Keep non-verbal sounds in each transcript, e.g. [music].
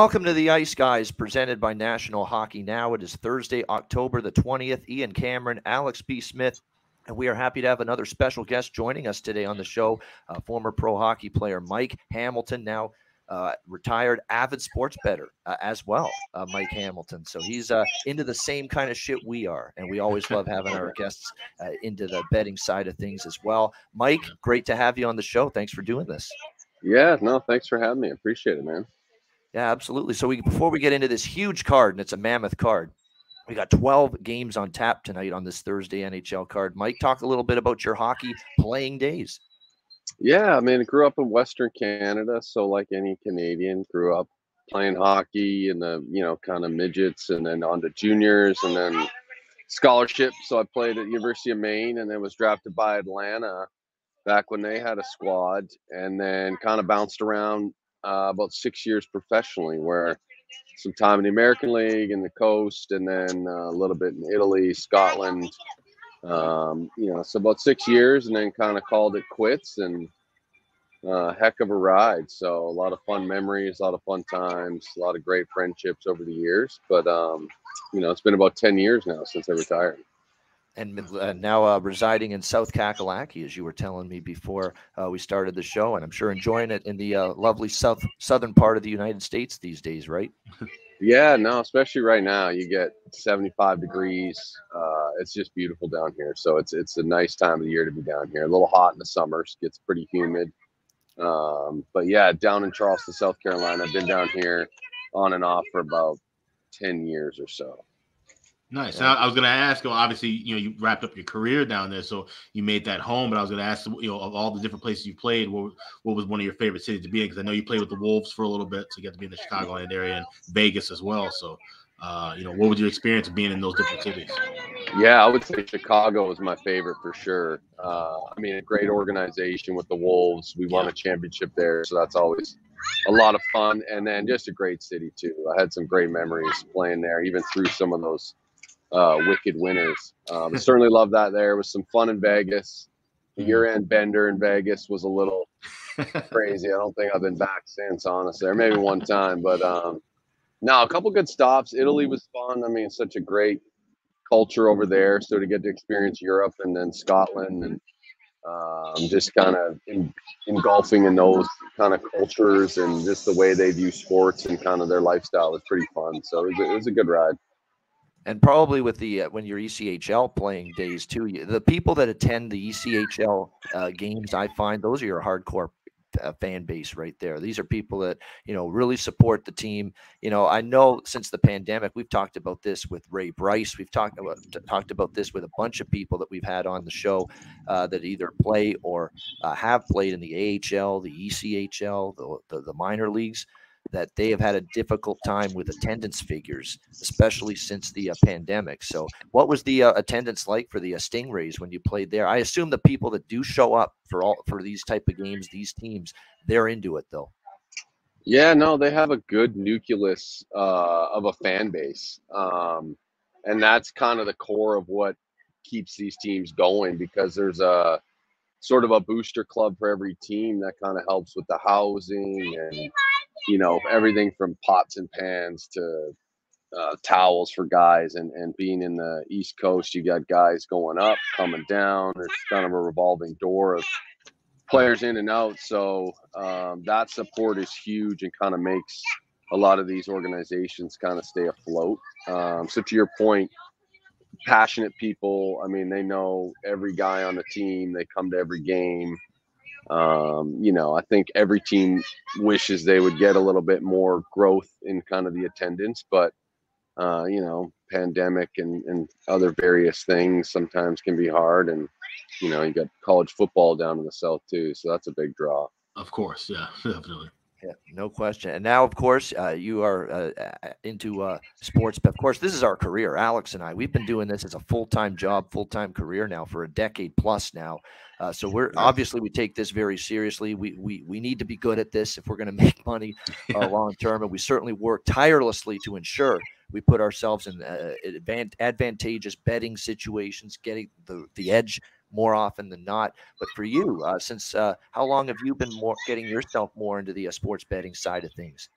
Welcome to the Ice Guys, presented by National Hockey Now. It is Thursday, October the 20th. Ian Cameron, Alex B. Smith, and we are happy to have another special guest joining us today on the show, uh, former pro hockey player Mike Hamilton, now uh, retired avid sports better uh, as well, uh, Mike Hamilton. So he's uh, into the same kind of shit we are, and we always love having our guests uh, into the betting side of things as well. Mike, great to have you on the show. Thanks for doing this. Yeah, no, thanks for having me. Appreciate it, man. Yeah, absolutely. So we before we get into this huge card, and it's a mammoth card, we got 12 games on tap tonight on this Thursday NHL card. Mike, talk a little bit about your hockey playing days. Yeah, I mean, I grew up in Western Canada, so like any Canadian, grew up playing hockey in the you know kind of midgets, and then on to juniors, and then scholarship. So I played at University of Maine, and then was drafted by Atlanta back when they had a squad, and then kind of bounced around uh, about six years professionally, where some time in the American League and the coast, and then uh, a little bit in Italy, Scotland. Um, you know, so about six years, and then kind of called it quits, and uh, heck of a ride. So a lot of fun memories, a lot of fun times, a lot of great friendships over the years. But um, you know, it's been about ten years now since I retired and uh, now uh, residing in South Kakalaki, as you were telling me before uh, we started the show, and I'm sure enjoying it in the uh, lovely south southern part of the United States these days, right? yeah, no, especially right now, you get 75 degrees. Uh, it's just beautiful down here, so it's it's a nice time of the year to be down here. A little hot in the summers, gets pretty humid, um, but yeah, down in Charleston, South Carolina, I've been down here on and off for about 10 years or so. Nice. I, I, was going to ask. Obviously, you know, you wrapped up your career down there, so you made that home. But I was going to ask, you know, of all the different places you played, what, what was one of your favorite cities to be in? Because I know you played with the Wolves for a little bit, so you got to be in the Chicagoland area and Vegas as well. So, uh, you know, what was your experience of being in those different cities? Yeah, I would say Chicago was my favorite for sure. Uh, I mean, a great organization with the Wolves. We won a championship there, so that's always a lot of fun. And then just a great city too. I had some great memories playing there, even through some of those uh, wicked winners. Um, certainly love that. There was some fun in Vegas. The mm-hmm. year-end bender in Vegas was a little crazy. I don't think I've been back since, honestly, or maybe one time. But um, no, a couple good stops. Italy was fun. I mean, such a great culture over there. So to get to experience Europe and then Scotland and um, just kind of in, engulfing in those kind of cultures and just the way they view sports and kind of their lifestyle was pretty fun. So it was, it was a good ride and probably with the uh, when you're ECHL playing days too, the people that attend the ECHL uh, games, I find those are your hardcore uh, fan base right there. These are people that you know really support the team. You know, I know since the pandemic, we've talked about this with Ray Bryce. We've talked about talked about this with a bunch of people that we've had on the show uh, that either play or uh, have played in the AHL, the ECHL, the, the, the minor leagues that they have had a difficult time with attendance figures, especially since the uh, pandemic. So, what was the uh, attendance like for the uh, Stingrays when you played there? I assume the people that do show up for all for these type of games, these teams, they're into it though. Yeah, no, they have a good nucleus uh, of a fan base, um, and that's kind of the core of what keeps these teams going because there's a sort of a booster club for every team that kind of helps with the housing and you know everything from pots and pans to uh, towels for guys and and being in the east coast you got guys going up coming down. It's kind of a revolving door of players in and out. So um, that support is huge and kind of makes a lot of these organizations kind of stay afloat. Um, so to your point passionate people i mean they know every guy on the team they come to every game um, you know, I think every team wishes they would get a little bit more growth in kind of the attendance, but uh, you know, pandemic and, and other various things sometimes can be hard. And, you know, you got college football down in the South too. So that's a big draw. Of course. Yeah, [laughs] definitely. Yeah, no question. And now, of course, uh, you are uh, into uh, sports. But of course, this is our career. Alex and I, we've been doing this as a full time job, full time career now for a decade plus now. Uh, so we're obviously we take this very seriously. We we we need to be good at this if we're going [laughs] to make money uh, long term, and we certainly work tirelessly to ensure we put ourselves in uh, advantageous betting situations, getting the the edge more often than not. But for you, uh, since uh, how long have you been more getting yourself more into the uh, sports betting side of things?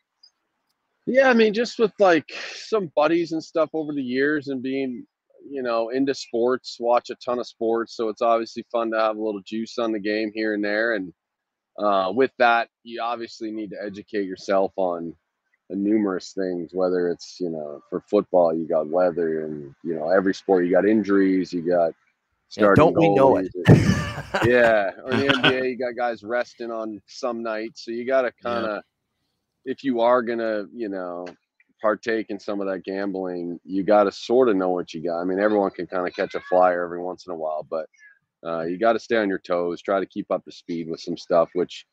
Yeah, I mean, just with like some buddies and stuff over the years and being, you know, into sports, watch a ton of sports. So it's obviously fun to have a little juice on the game here and there. And uh, with that, you obviously need to educate yourself on numerous things, whether it's, you know, for football, you got weather and, you know, every sport, you got injuries, you got yeah, don't we know it? [laughs] yeah. Or the NBA, you got guys resting on some nights. So you got to kind of, yeah. if you are going to, you know, partake in some of that gambling, you got to sort of know what you got. I mean, everyone can kind of catch a flyer every once in a while, but uh, you got to stay on your toes, try to keep up to speed with some stuff, which,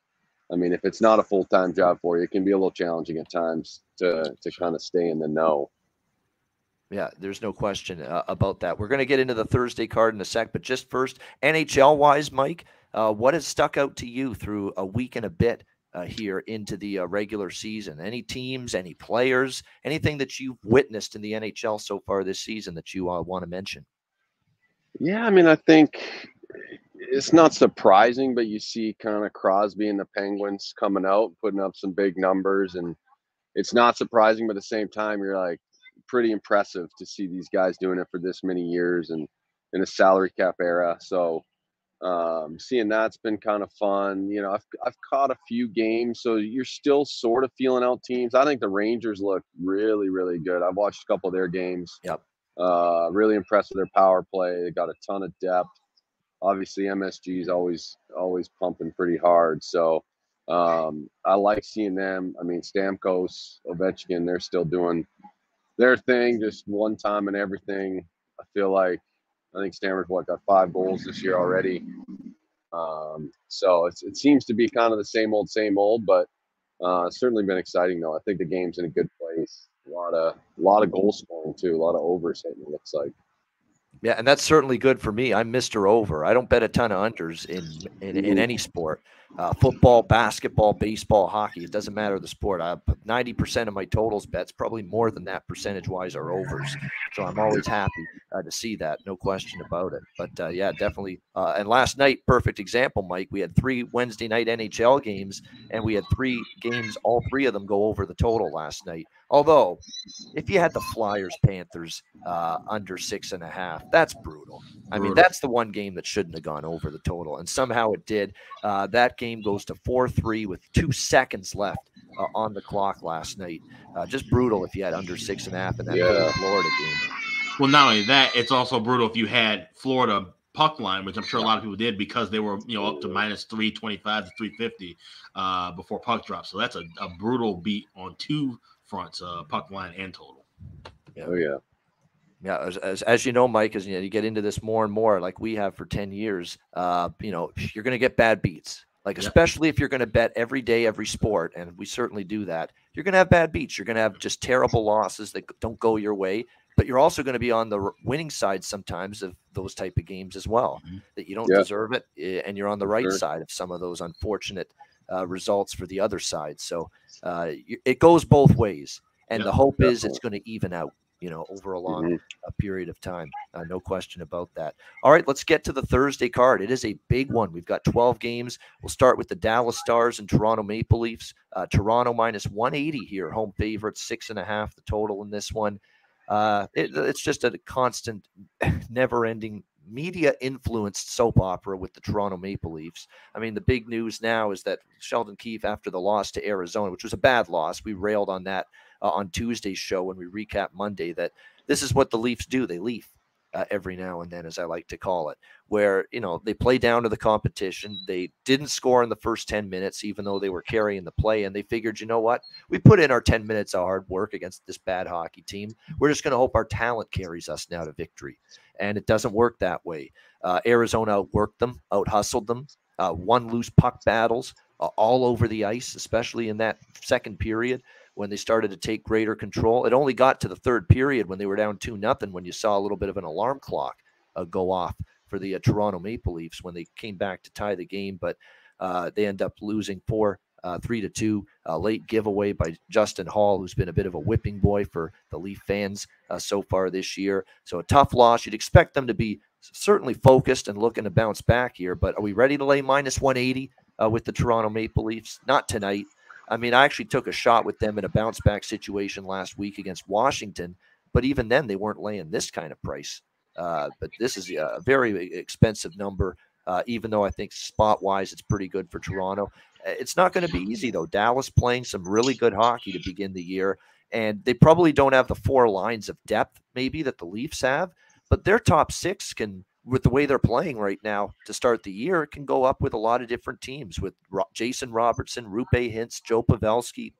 I mean, if it's not a full time job for you, it can be a little challenging at times to, to kind of stay in the know. Yeah, there's no question uh, about that. We're going to get into the Thursday card in a sec, but just first, NHL wise, Mike, uh, what has stuck out to you through a week and a bit uh, here into the uh, regular season? Any teams, any players, anything that you've witnessed in the NHL so far this season that you uh, want to mention? Yeah, I mean, I think it's not surprising, but you see kind of Crosby and the Penguins coming out, putting up some big numbers, and it's not surprising, but at the same time, you're like, pretty impressive to see these guys doing it for this many years and in a salary cap era. So um, seeing that's been kind of fun. You know, I've I've caught a few games, so you're still sort of feeling out teams. I think the Rangers look really really good. I've watched a couple of their games. Yep. Uh, really impressed with their power play. They got a ton of depth. Obviously, MSG is always always pumping pretty hard. So um, I like seeing them. I mean, Stamkos, Ovechkin, they're still doing their thing, just one time and everything. I feel like I think Stammer's what got five goals this year already. Um, so it seems to be kind of the same old, same old, but uh, certainly been exciting though. I think the game's in a good place. A lot of a lot of goal scoring too. A lot of overs hitting. It looks like. Yeah, and that's certainly good for me. I'm Mr. Over. I don't bet a ton of unders in in, in any sport uh, football, basketball, baseball, hockey. It doesn't matter the sport. Ninety percent of my totals bets, probably more than that percentage wise, are overs. So I'm always happy uh, to see that, no question about it. But uh, yeah, definitely. Uh, and last night, perfect example, Mike. We had three Wednesday night NHL games, and we had three games. All three of them go over the total last night. Although, if you had the Flyers Panthers uh, under six and a half, that's brutal. I mean, that's the one game that shouldn't have gone over the total, and somehow it did. Uh, that game goes to 4 3 with two seconds left uh, on the clock last night. Uh, just brutal if you had under six and a half in that yeah. Florida game. Well, not only that, it's also brutal if you had Florida puck line, which I'm sure a lot of people did because they were, you know, up to minus 325 to 350 uh, before puck drop. So that's a, a brutal beat on two fronts, uh, puck line and total. Yeah. Oh, yeah. Yeah, as, as, as, you know, Mike, as you, know, you get into this more and more, like we have for ten years, uh, you know, you're going to get bad beats. Like especially if you're going to bet every day, every sport, and we certainly do that. You're going to have bad beats. You're going to have just terrible losses that don't go your way. But you're also going to be on the winning side sometimes of those type of games as well. Mm-hmm. That you don't yeah. deserve it, eh, and you're on the right sure. side of some of those unfortunate uh, results for the other side. So uh, it goes both ways, and the hope definitely. is it's going to even out you know, over a long mm-hmm. period of time. Uh, no question about that. All right, let's get to the Thursday card. It is a big one. We've got 12 games. We'll start with the Dallas Stars and Toronto Maple Leafs. Uh, Toronto minus 180 here, home favorite, six and a half the total in this one. Uh, it, it's just a constant, [laughs] never ending media influenced soap opera with the Toronto Maple Leafs. I mean, the big news now is that Sheldon Keefe, after the loss to Arizona, which was a bad loss, we railed on that uh, on Tuesday's show when we recap Monday that this is what the Leafs do. They leaf uh, every now and then, as I like to call it, where you know they play down to the competition. They didn't score in the first ten minutes, even though they were carrying the play, and they figured, you know what, we put in our ten minutes of hard work against this bad hockey team. We're just going to hope our talent carries us now to victory, and it doesn't work that way. Uh, Arizona outworked them, out hustled them, uh, won loose puck battles uh, all over the ice, especially in that second period when they started to take greater control. It only got to the third period when they were down 2 nothing when you saw a little bit of an alarm clock uh, go off for the uh, Toronto Maple Leafs when they came back to tie the game, but uh, they end up losing four. Uh, three to two, uh, late giveaway by Justin Holl, who's been a bit of a whipping boy for the Leaf fans uh, so far this year. So a tough loss. You'd expect them to be certainly focused and looking to bounce back here. But are we ready to lay minus 180 uh, with the Toronto Maple Leafs? Not tonight. I mean, I actually took a shot with them in a bounce back situation last week against Washington, but even then they weren't laying this kind of price. Uh, but this is a very expensive number. Uh, even though I think spot wise it's pretty good for Toronto. Uh, it's not going to be easy though. Dallas playing some really good hockey to begin the year, and they probably don't have the four lines of depth maybe that the Leafs have, but their top six can, with the way they're playing right now to start the year, it can go up with a lot of different teams with Ro- Jason Robertson, Roope Hintz, Joe Pavelski.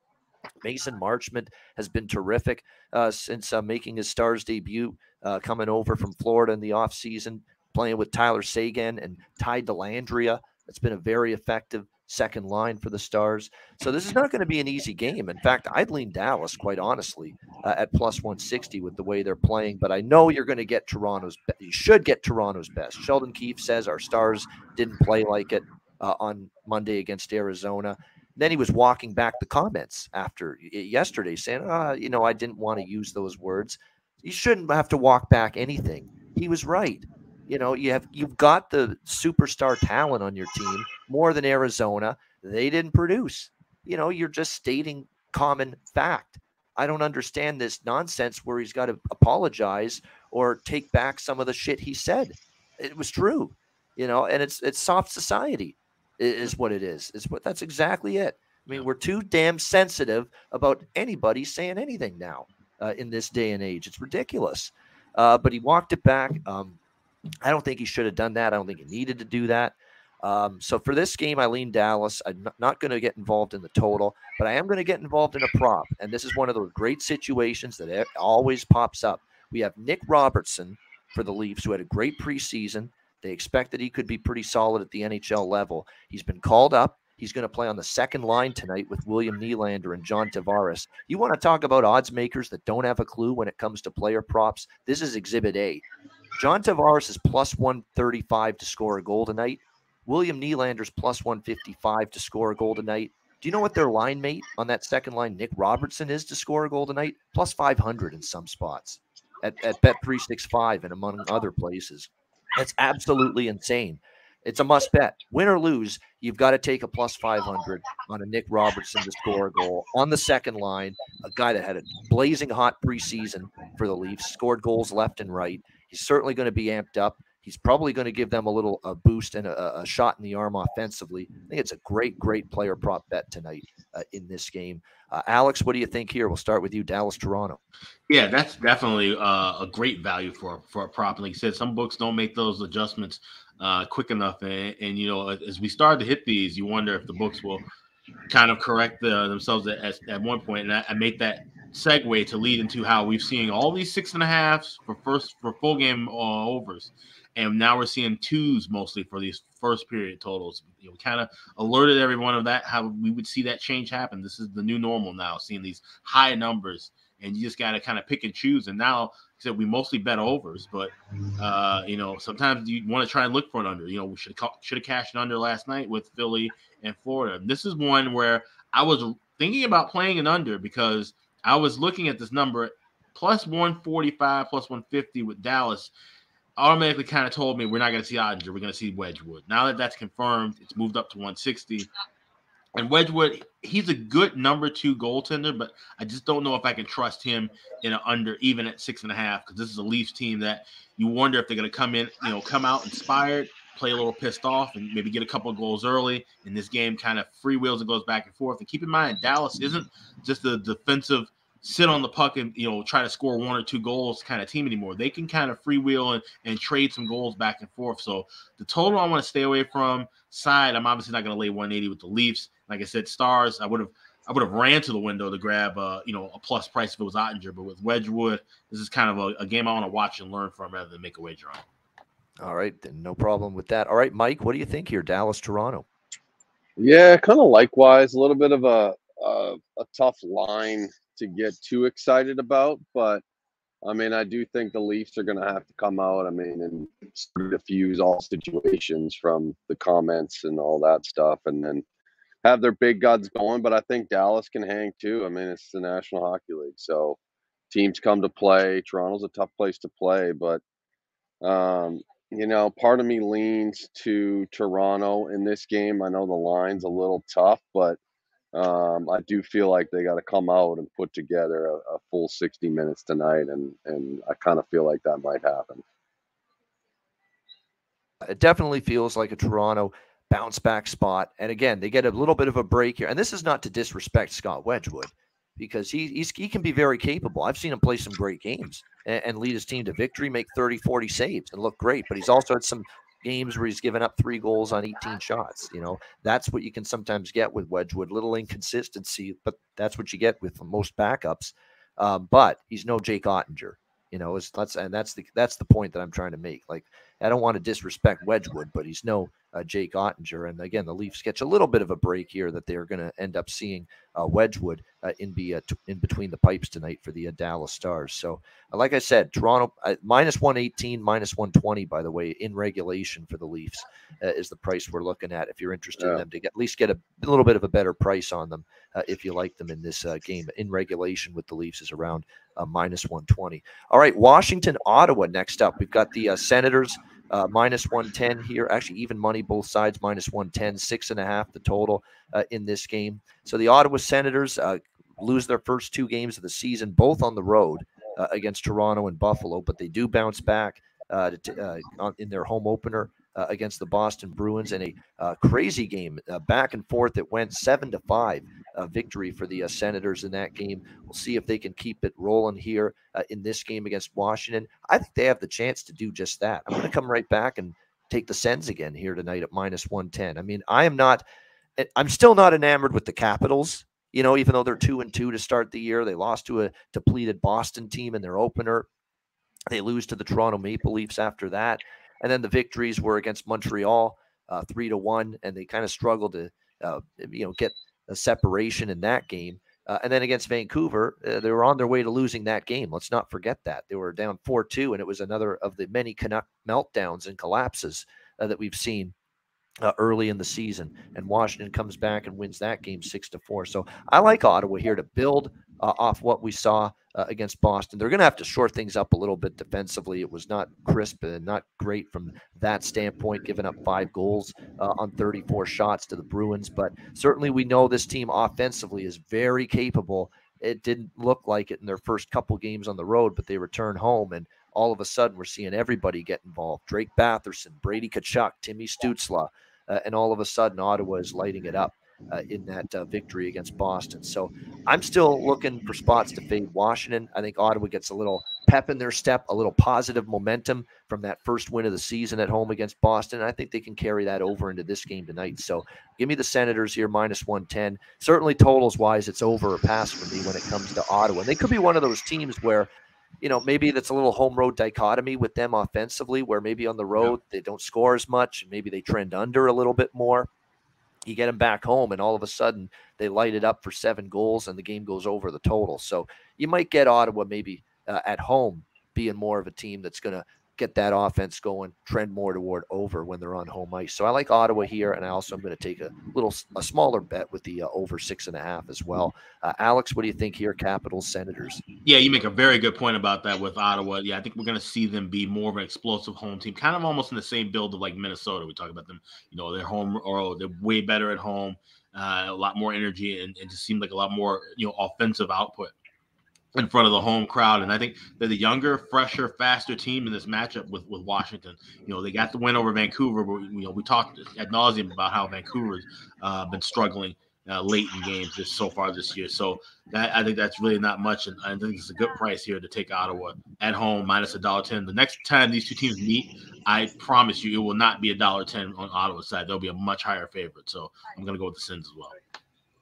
Mason Marchment has been terrific uh, since uh, making his Stars debut, uh, coming over from Florida in the offseason, playing with Tyler Seguin and Ty Dellandrea. It's been a very effective second line for the Stars. So this is not going to be an easy game. In fact, I'd lean Dallas, quite honestly, uh, at plus 160 with the way they're playing. But I know you're going to get Toronto's. Be- you should get Toronto's best. Sheldon Keefe says our Stars didn't play like it uh, on Monday against Arizona. Then he was walking back the comments after yesterday, saying, uh, "You know, I didn't want to use those words. You shouldn't have to walk back anything." He was right. You know, you have you've got the superstar talent on your team more than Arizona. They didn't produce. You know, you're just stating common fact. I don't understand this nonsense where he's got to apologize or take back some of the shit he said. It was true, you know, and it's it's soft society is what it is. Is what that's exactly it. I mean, we're too damn sensitive about anybody saying anything now uh, in this day and age. It's ridiculous. Uh, but he walked it back. Um, I don't think he should have done that. I don't think he needed to do that. Um, so for this game, I lean Dallas. I'm not going to get involved in the total, but I am going to get involved in a prop. And this is one of those great situations that always pops up. We have Nick Robertson for the Leafs, who had a great preseason. They expect that he could be pretty solid at the NHL level. He's been called up. He's going to play on the second line tonight with William Nylander and John Tavares. You want to talk about odds makers that don't have a clue when it comes to player props? This is Exhibit A. John Tavares is plus 135 to score a goal tonight. William Nylander's plus 155 to score a goal tonight. Do you know what their line mate on that second line, Nick Robertson, is to score a goal tonight? Plus 500 in some spots at, at Bet365 and among other places. That's absolutely insane. It's a must bet. Win or lose, you've got to take a plus 500 on a Nick Robertson to score a goal on the second line, a guy that had a blazing hot preseason for the Leafs, scored goals left and right. He's certainly going to be amped up. He's probably going to give them a little a boost and a, a, shot in the arm offensively. I think it's a great, great player prop bet tonight uh, in this game. Uh, Alex, what do you think here? We'll start with you, Dallas, Toronto. Yeah, that's definitely uh, a great value for for a prop. Like you said, some books don't make those adjustments uh, quick enough, and, and, you know, as we start to hit these, you wonder if the books will kind of correct the, themselves at, at one point. And I, I make that segue to lead into how we've seen all these six and a halves for first for full game uh, overs, and now we're seeing twos mostly for these first period totals. You know, kind of alerted everyone of that how we would see that change happen. This is the new normal now, seeing these high numbers, and you just got to kind of pick and choose. And now, said we mostly bet overs, but uh, you know sometimes you want to try and look for an under. You know, we should should have cashed an under last night with Philly and Florida. This is one where I was thinking about playing an under because I was looking at this number plus 145, plus 150 with Dallas. Automatically kind of told me we're not going to see Oettinger. We're going to see Wedgewood. Now that that's confirmed, it's moved up to 160. And Wedgewood, he's a good number two goaltender, but I just don't know if I can trust him in an under, even at six and a half, because this is a Leafs team that you wonder if they're going to come in, you know, come out inspired, play a little pissed off, and maybe get a couple of goals early. And this game kind of freewheels and goes back and forth. And keep in mind, Dallas isn't just a defensive sit on the puck and you know try to score one or two goals kind of team anymore. They can kind of freewheel and, and trade some goals back and forth. So the total I want to stay away from side, I'm obviously not going to lay 180 with the Leafs. Like I said, stars, I would have I would have ran to the window to grab uh, you know a plus price if it was Oettinger, but with Wedgewood, this is kind of a, a game I want to watch and learn from rather than make a wager on. All right, then no problem with that. All right, Mike, what do you think here? Dallas, Toronto. Yeah, kind of likewise. A little bit of a a, a tough line to get too excited about, but I mean, I do think the Leafs are going to have to come out. I mean, and diffuse all situations from the comments and all that stuff, and then have their big guns going. But I think Dallas can hang too. I mean, it's the National Hockey League, so teams come to play. Toronto's a tough place to play, but um, you know, part of me leans to Toronto in this game. I know the line's a little tough, but um, I do feel like they got to come out and put together a, a, full 60 minutes tonight, and and I kind of feel like that might happen. It definitely feels like a Toronto bounce back spot, and again, they get a little bit of a break here. And this is not to disrespect Scott Wedgewood, because he he can be very capable. I've seen him play some great games and, and lead his team to victory, make 30, 40 saves, and look great. But he's also had some games where he's given up three goals on 18 shots. You know, that's what you can sometimes get with Wedgewood. Little inconsistency, but that's what you get with most backups. Um, but he's no Jake Oettinger. You know, that's and that's the that's the point that I'm trying to make. Like, I don't want to disrespect Wedgewood, but he's no uh, Jake Oettinger. And again, the Leafs catch a little bit of a break here that they're going to end up seeing uh, Wedgewood uh, in be uh, t- in between the pipes tonight for the uh, Dallas Stars. So, uh, like I said, Toronto minus 118, minus 120, by the way, in regulation for the Leafs is the price we're looking at. If you're interested yeah. in them to get, at least get a, a, little bit of a better price on them if you like them in this game in regulation with the Leafs is around minus 120. All right, Washington, Ottawa next up. We've got the Senators uh, minus 110 here. Actually, even money both sides, minus 110, six and a half the total uh, in this game. So the Ottawa Senators uh, lose their first two games of the season, both on the road uh, against Toronto and Buffalo, but they do bounce back uh, to, uh, in their home opener uh, against the Boston Bruins in a uh, crazy game, uh, back and forth. It went seven to five victory for the Senators in that game. We'll see if they can keep it rolling here in this game against Washington. I think they have the chance to do just that. I'm going to come right back and take the Sens again here tonight at minus 110. I mean, I am not, eh, I'm still not enamored with the Capitals. You know, even though they're two and two to start the year, they lost to a depleted Boston team in their opener. They lose to the Toronto Maple Leafs after that. And then the victories were against Montreal, uh, three to one, and they kind of struggled to, uh, you know, get a separation in that game. Uh, and then against Vancouver, uh, they were on their way to losing that game. Let's not forget that they were down four two, and it was another of the many Canuck meltdowns and collapses uh, that we've seen uh, early in the season, and Washington comes back and wins that game six to four. So I like Ottawa here to build uh, off what we saw uh, against Boston. They're going to have to short things up a little bit defensively. It was not crisp and not great from that standpoint, giving up five goals uh, on 34 shots to the Bruins. But certainly, we know this team offensively is very capable. It didn't look like it in their first couple games on the road, but they return home and all of a sudden we're seeing everybody get involved. Drake Batherson, Brady Tkachuk, Timmy Stützle, uh, and all of a sudden Ottawa is lighting it up uh, in that uh, victory against Boston. So I'm still looking for spots to fade Washington. I think Ottawa gets a little pep in their step, a little positive momentum from that first win of the season at home against Boston. I think they can carry that over into this game tonight. So give me the Senators here minus 110. Certainly totals wise, it's over or pass for me when it comes to Ottawa. And they could be one of those teams where you know, maybe that's a little home road dichotomy with them offensively, where maybe on the road yeah. they don't score as much, and maybe they trend under a little bit more you get them back home, and all of a sudden they light it up for seven goals, and the game goes over the total. So you might get Ottawa maybe uh, at home being more of a team that's going to get that offense going, trend more toward over when they're on home ice. So I like Ottawa here, and I also am going to take a little a smaller bet with the uh, over six and a half as well. Uh, Alex, what do you think here? Capitals, Senators. Yeah, you make a very good point about that with Ottawa. Yeah, I think we're going to see them be more of an explosive home team, kind of almost in the same build of like Minnesota. We talk about them, you know, they're home or they're way better at home. Uh, a lot more energy and, and just seemed like a lot more you know offensive output in front of the home crowd. And I think they're the younger, fresher, faster team in this matchup with, with Washington. You know, they got the win over Vancouver, but you know, we talked ad nauseum about how Vancouver's uh, been struggling uh, late in games just so far this year. So that I think that's really not much, and I think it's a good price here to take Ottawa at home minus a dollar ten. The next time these two teams meet, I promise you, it will not be a dollar ten on Ottawa's side. They'll be a much higher favorite. So I'm going to go with the Sens as well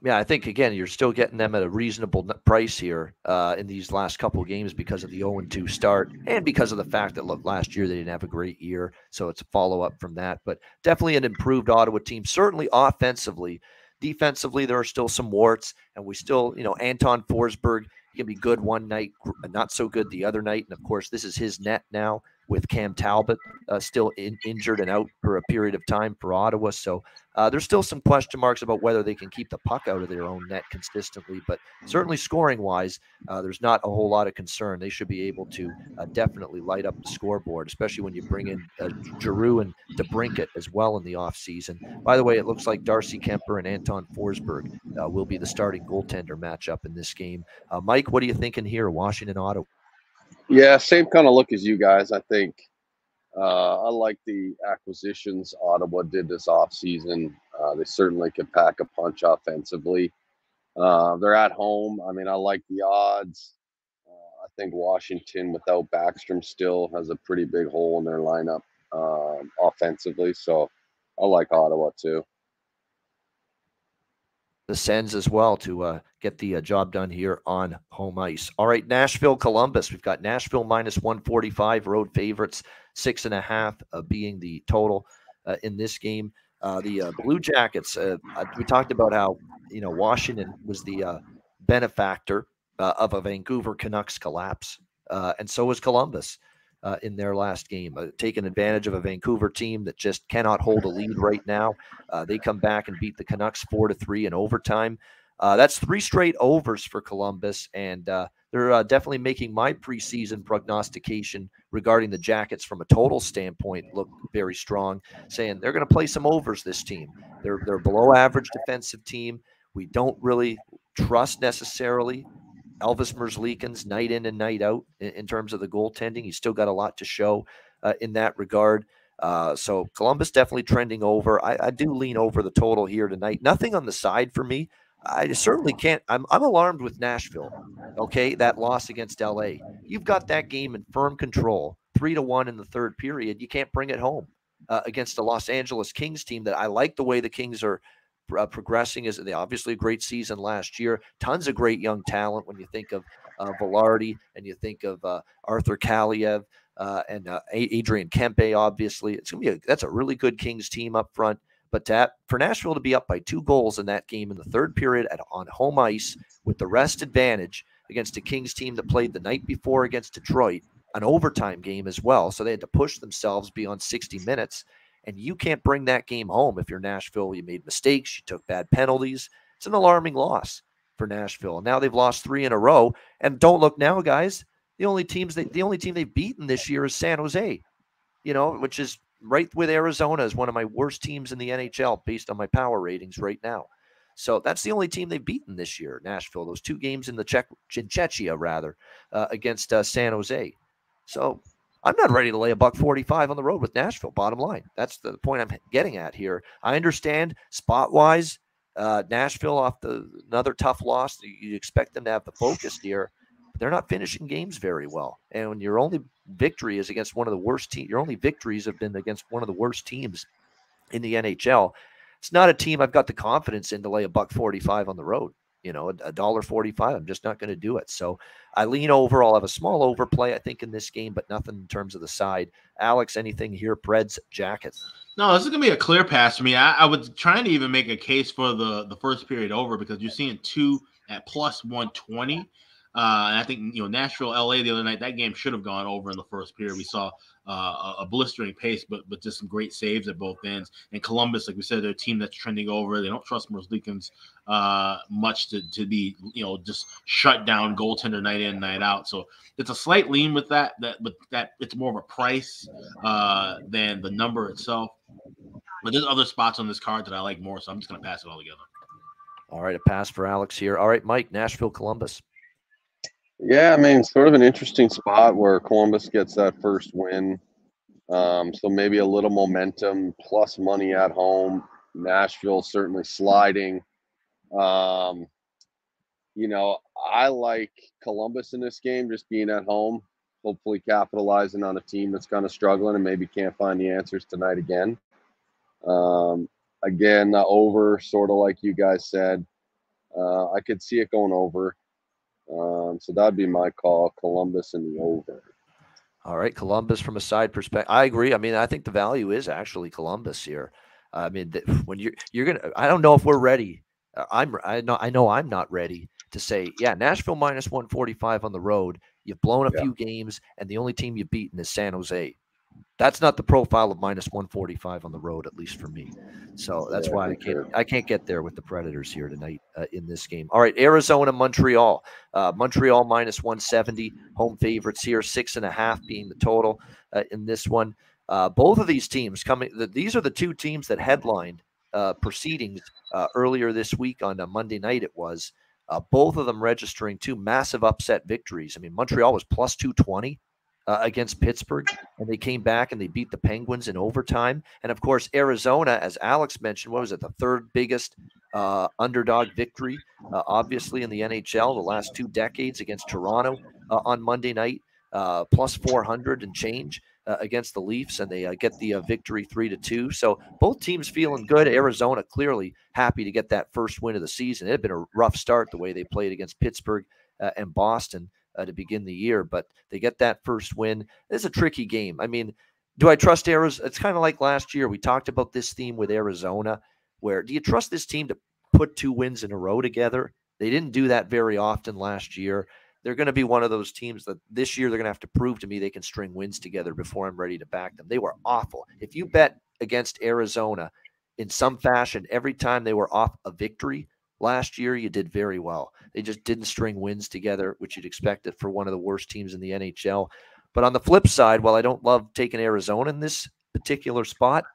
yeah, I think again you're still getting them at a reasonable price here uh, in these last couple games because of the 0 2 start and because of the fact that look last year they didn't have a great year, so it's a follow up from that. But definitely an improved Ottawa team, certainly offensively. Defensively, there are still some warts, and we still, you know, Anton Forsberg can be good one night, not so good the other night, and of course this is his net now with Cam Talbot uh, still in, injured and out for a period of time for Ottawa. So uh, there's still some question marks about whether they can keep the puck out of their own net consistently. But certainly scoring wise, uh, there's not a whole lot of concern. They should be able to uh, definitely light up the scoreboard, especially when you bring in uh, Giroux and DeBrincat as well in the offseason. By the way, it looks like Darcy Kuemper and Anton Forsberg uh, will be the starting goaltender matchup in this game. Uh, Mike, what are you thinking here, Washington Ottawa? Yeah, same kind of look as you guys. I think uh, I like the acquisitions Ottawa did this offseason. Uh, they certainly could pack a punch offensively. Uh, they're at home. I mean, I like the odds. Uh, I think Washington, without Backstrom, still has a pretty big hole in their lineup um, offensively. So I like Ottawa too the Sens as well to uh, get the uh, job done here on home ice. All right, Nashville, Columbus. We've got Nashville minus 145, road favorites, six and a half uh, being the total uh, in this game. Uh, the uh, Blue Jackets, we talked about how, you know, Washington was the benefactor of a Vancouver Canucks collapse, and so was Columbus uh, in their last game, uh, taking advantage of a Vancouver team that just cannot hold a lead right now. Uh, they come back and beat the Canucks four to three in overtime. Uh, that's three straight overs for Columbus, and uh, they're uh, definitely making my preseason prognostication regarding the Jackets from a total standpoint look very strong. Saying they're going to play some overs. This team, they're they're below average defensive team. We don't really trust necessarily Elvis Merzlikins night in and night out in, in, terms of the goaltending. He's still got a lot to show uh, in that regard. Uh, so Columbus definitely trending over. I, I, do lean over the total here tonight. Nothing on the side for me. I certainly can't. I'm, I'm alarmed with Nashville. Okay, that loss against LA. You've got that game in firm control, three to one in the third period. You can't bring it home uh, against the Los Angeles Kings team. That I like the way the Kings are uh, progressing. Is obviously a great season last year. Tons of great young talent when you think of uh, Vilardi and you think of uh, Arthur Kaliyev uh, and uh, Adrian Kempe. Obviously, it's gonna be a, that's a really good Kings team up front. But to, for Nashville to be up by two goals in that game in the third period at, on home ice with the rest advantage against a Kings team that played the night before against Detroit, an overtime game as well. So they had to push themselves beyond 60 minutes. And you can't bring that game home if you're Nashville. You made mistakes, you took bad penalties. It's an alarming loss for Nashville. And now they've lost three in a row. And don't look now, guys. The only teams they, the only team they've beaten this year is San Jose, you know, which is right with Arizona as one of my worst teams in the NHL based on my power ratings right now. So that's the only team they've beaten this year, Nashville. Those two games in the Czech, in Czechia, rather, uh, against uh, San Jose. So I'm not ready to lay a buck 45 on the road with Nashville. Bottom line, that's the point I'm getting at here. I understand spot wise, uh, Nashville off the another tough loss. You expect them to have the focus here, they're not finishing games very well. And when your only victory is against one of the worst teams, your only victories have been against one of the worst teams in the NHL. It's not a team I've got the confidence in to lay a buck 45 on the road you know, a dollar forty-five. I'm just not going to do it. So I lean over. I'll have a small overplay, I think, in this game, but nothing in terms of the side. Alex, anything here? Preds jacket. No, this is gonna be a clear pass for me. I, I was trying to even make a case for the the first period over because you're seeing two at plus one twenty. Uh, and I think you know Nashville, LA the other night. That game should have gone over in the first period. We saw uh, a blistering pace, but but just some great saves at both ends. And Columbus, like we said, they're a team that's trending over. They don't trust Merzlikins uh, much to to be you know just shut down goaltender night in night out. So it's a slight lean with that. That but that it's more of a price uh, than the number itself. But there's other spots on this card that I like more, so I'm just gonna pass it all together. All right, a pass for Alex here. All right, Mike, Nashville, Columbus. Yeah, I mean, sort of an interesting spot where Columbus gets that first win. Um, so maybe a little momentum plus money at home. Nashville certainly sliding. Um, you know, I like Columbus in this game, just being at home, hopefully capitalizing on a team that's kind of struggling and maybe can't find the answers tonight again. Um, again, the over, sort of like you guys said. Uh, I could see it going over. Um, so that'd be my call, Columbus in the over. All right, Columbus from a side perspective. I agree. I mean, I think the value is actually Columbus here. I mean, when you're you're gonna, I don't know if we're ready. Uh, I'm I know I know I'm not ready to say, yeah, Nashville minus 145 on the road. You've blown a Yeah. few games, and the only team you've beaten is San Jose. That's not the profile of minus 145 on the road, at least for me. So that's Yeah, why I can't. I can't get there with the Predators here tonight uh, in this game. All right, Arizona, Montreal. Uh, Montreal minus 170, home favorites here, six and a half being the total uh, in this one. Uh, both of these teams coming. The, these are the two teams that headlined uh, proceedings uh, earlier this week on a Monday night. It was uh, both of them registering two massive upset victories. I mean, Montreal was plus 220 uh, against Pittsburgh, and they came back and they beat the Penguins in overtime. And of course, Arizona, as Alex mentioned, what was it, the third biggest uh, underdog victory, uh, obviously, in the NHL the last two decades against Toronto uh, on Monday night, uh, plus 400 and change. Uh, against the Leafs, and they get the victory three to two. So both teams feeling good. Arizona clearly happy to get that first win of the season. It had been a rough start the way they played against Pittsburgh and Boston uh, to begin the year, but they get that first win. It's a tricky game. I mean, do I trust Arizona? It's kind of like last year. We talked about this theme with Arizona, where do you trust this team to put two wins in a row together? They didn't do that very often last year. They're going to be one of those teams that this year they're going to have to prove to me they can string wins together before I'm ready to back them. They were awful. If you bet against Arizona in some fashion every time they were off a victory last year, you did very well. They just didn't string wins together, which you'd expect it for one of the worst teams in the NHL. But on the flip side, while I don't love taking Arizona in this particular spot,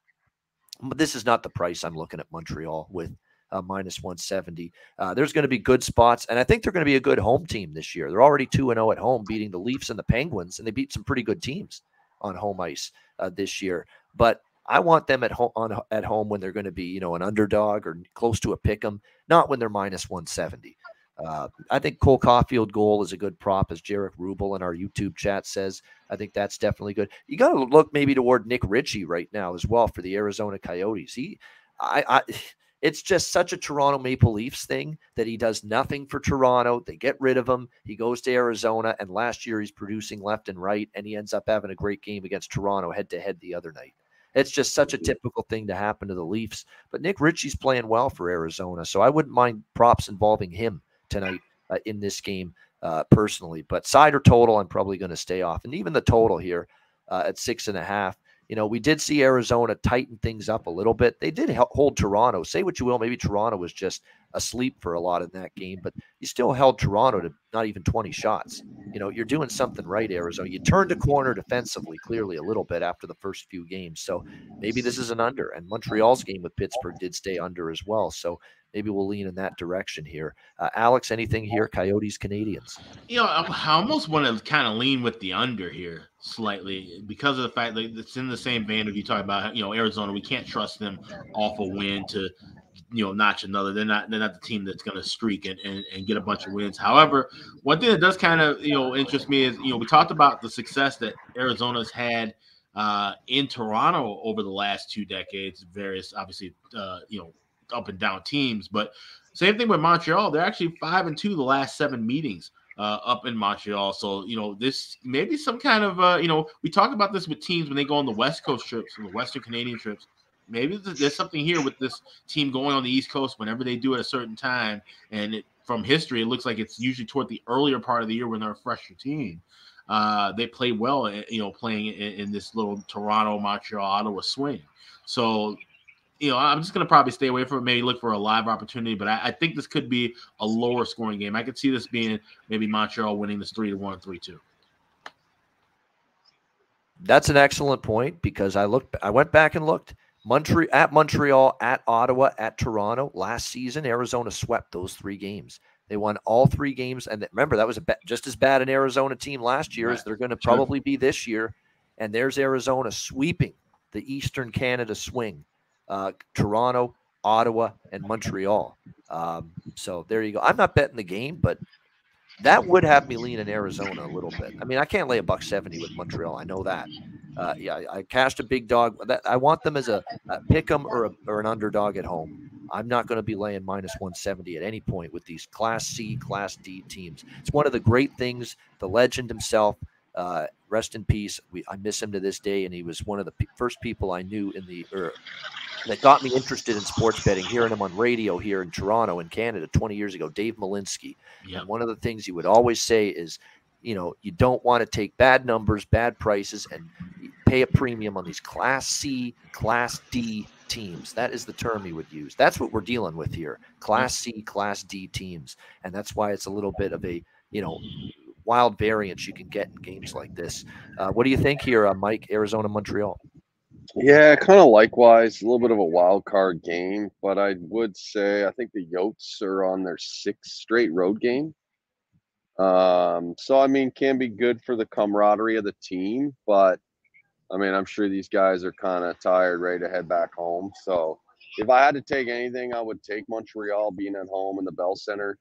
but this is not the price I'm looking at Montreal with uh, minus 170. Uh, there's going to be good spots, and I think they're going to be a good home team this year. They're already 2 0 at home, beating the Leafs and the Penguins, and they beat some pretty good teams on home ice uh, this year. But I want them at home on at home when they're going to be, you know, an underdog or close to a pick 'em, not when they're minus 170. Uh, I think Cole Caufield goal is a good prop, as Jarek Rubel in our YouTube chat says. I think that's definitely good. You got to look maybe toward Nick Ritchie right now as well for the Arizona Coyotes. He, I, I, [sighs] it's just such a Toronto Maple Leafs thing that he does nothing for Toronto. They get rid of him. He goes to Arizona, and last year he's producing left and right, and he ends up having a great game against Toronto head to head the other night. It's just such a typical thing to happen to the Leafs. But Nick Ritchie's playing well for Arizona, so I wouldn't mind props involving him tonight uh, in this game uh, personally. But side or total, I'm probably going to stay off. And even the total here uh, at six and a half. You know, we did see Arizona tighten things up a little bit. They did hold Toronto. Say what you will, maybe Toronto was just asleep for a lot in that game, but you still held Toronto to not even 20 shots. You know, you're doing something right, Arizona. You turned a corner defensively, clearly a little bit after the first few games. So maybe this is an under. And Montreal's game with Pittsburgh did stay under as well. So maybe we'll lean in that direction here. Uh, Alex, anything here? Coyotes, Canadiens. You know, I almost want to kind of lean with the under here slightly because of the fact that it's in the same vein of you talking about, you know, Arizona. We can't trust them off a win to, you know, notch another. They're not they're not the team that's going to streak and, and, and get a bunch of wins. However, one thing that does kind of you know interest me is you know we talked about the success that Arizona's had uh, in Toronto over the last two decades. Various, obviously, uh, you know, up and down teams, but same thing with Montreal. They're actually five and two the last seven meetings uh, up in Montreal. So you know this maybe some kind of uh, you know we talk about this with teams when they go on the West Coast trips, the Western Canadian trips. Maybe there's something here with this team going on the East Coast whenever they do at a certain time, and it, from history, it looks like it's usually toward the earlier part of the year when they're a fresher team. Uh, they play well, eh, you know, playing in, in this little Toronto, Montreal, Ottawa swing. So you know, I'm just going to probably stay away from it, maybe look for a live opportunity. But I, I, think this could be a lower scoring game. I could see this being maybe Montreal winning this three to one, three two. That's an excellent point because I looked, I went back and looked. Montreal at Montreal, at Ottawa, at Toronto last season, Arizona swept those three games. They won all three games, and remember that was a just as bad an Arizona team last year Right. as they're going to probably be this year. And there's Arizona sweeping the Eastern Canada swing uh, Toronto, Ottawa, and Montreal. Um, so there you go. I'm not betting the game, but that would have me lean in Arizona a little bit. I mean, I can't lay a buck seventy with Montreal. I know that. Uh, yeah, I, I cashed a big dog. That, I want them as a, a pick 'em or, a, or an underdog at home. I'm not going to be laying minus 170 at any point with these Class C, Class D teams. It's one of the great things. The legend himself, uh, rest in peace. We, I miss him to this day, and he was one of the pe- first people I knew in the er, that got me interested in sports betting. Hearing him on radio here in Toronto, in Canada, 20 years ago, Dave Malinsky. Yeah. And one of the things he would always say is, you know, you don't want to take bad numbers, bad prices, and pay a premium on these Class C, Class D teams. That is the term he would use. That's what we're dealing with here. Class C, Class D teams. And that's why it's a little bit of a, you know, wild variance you can get in games like this. Uh, what do you think here, uh, Mike, Arizona, Montreal? Yeah, kind of likewise, a little bit of a wild card game, but I would say I think the Yotes are on their sixth straight road game. Um, so I mean, can be good for the camaraderie of the team, but I mean, I'm sure these guys are kind of tired, ready to head back home. So if I had to take anything, I would take Montreal being at home in the Bell Center.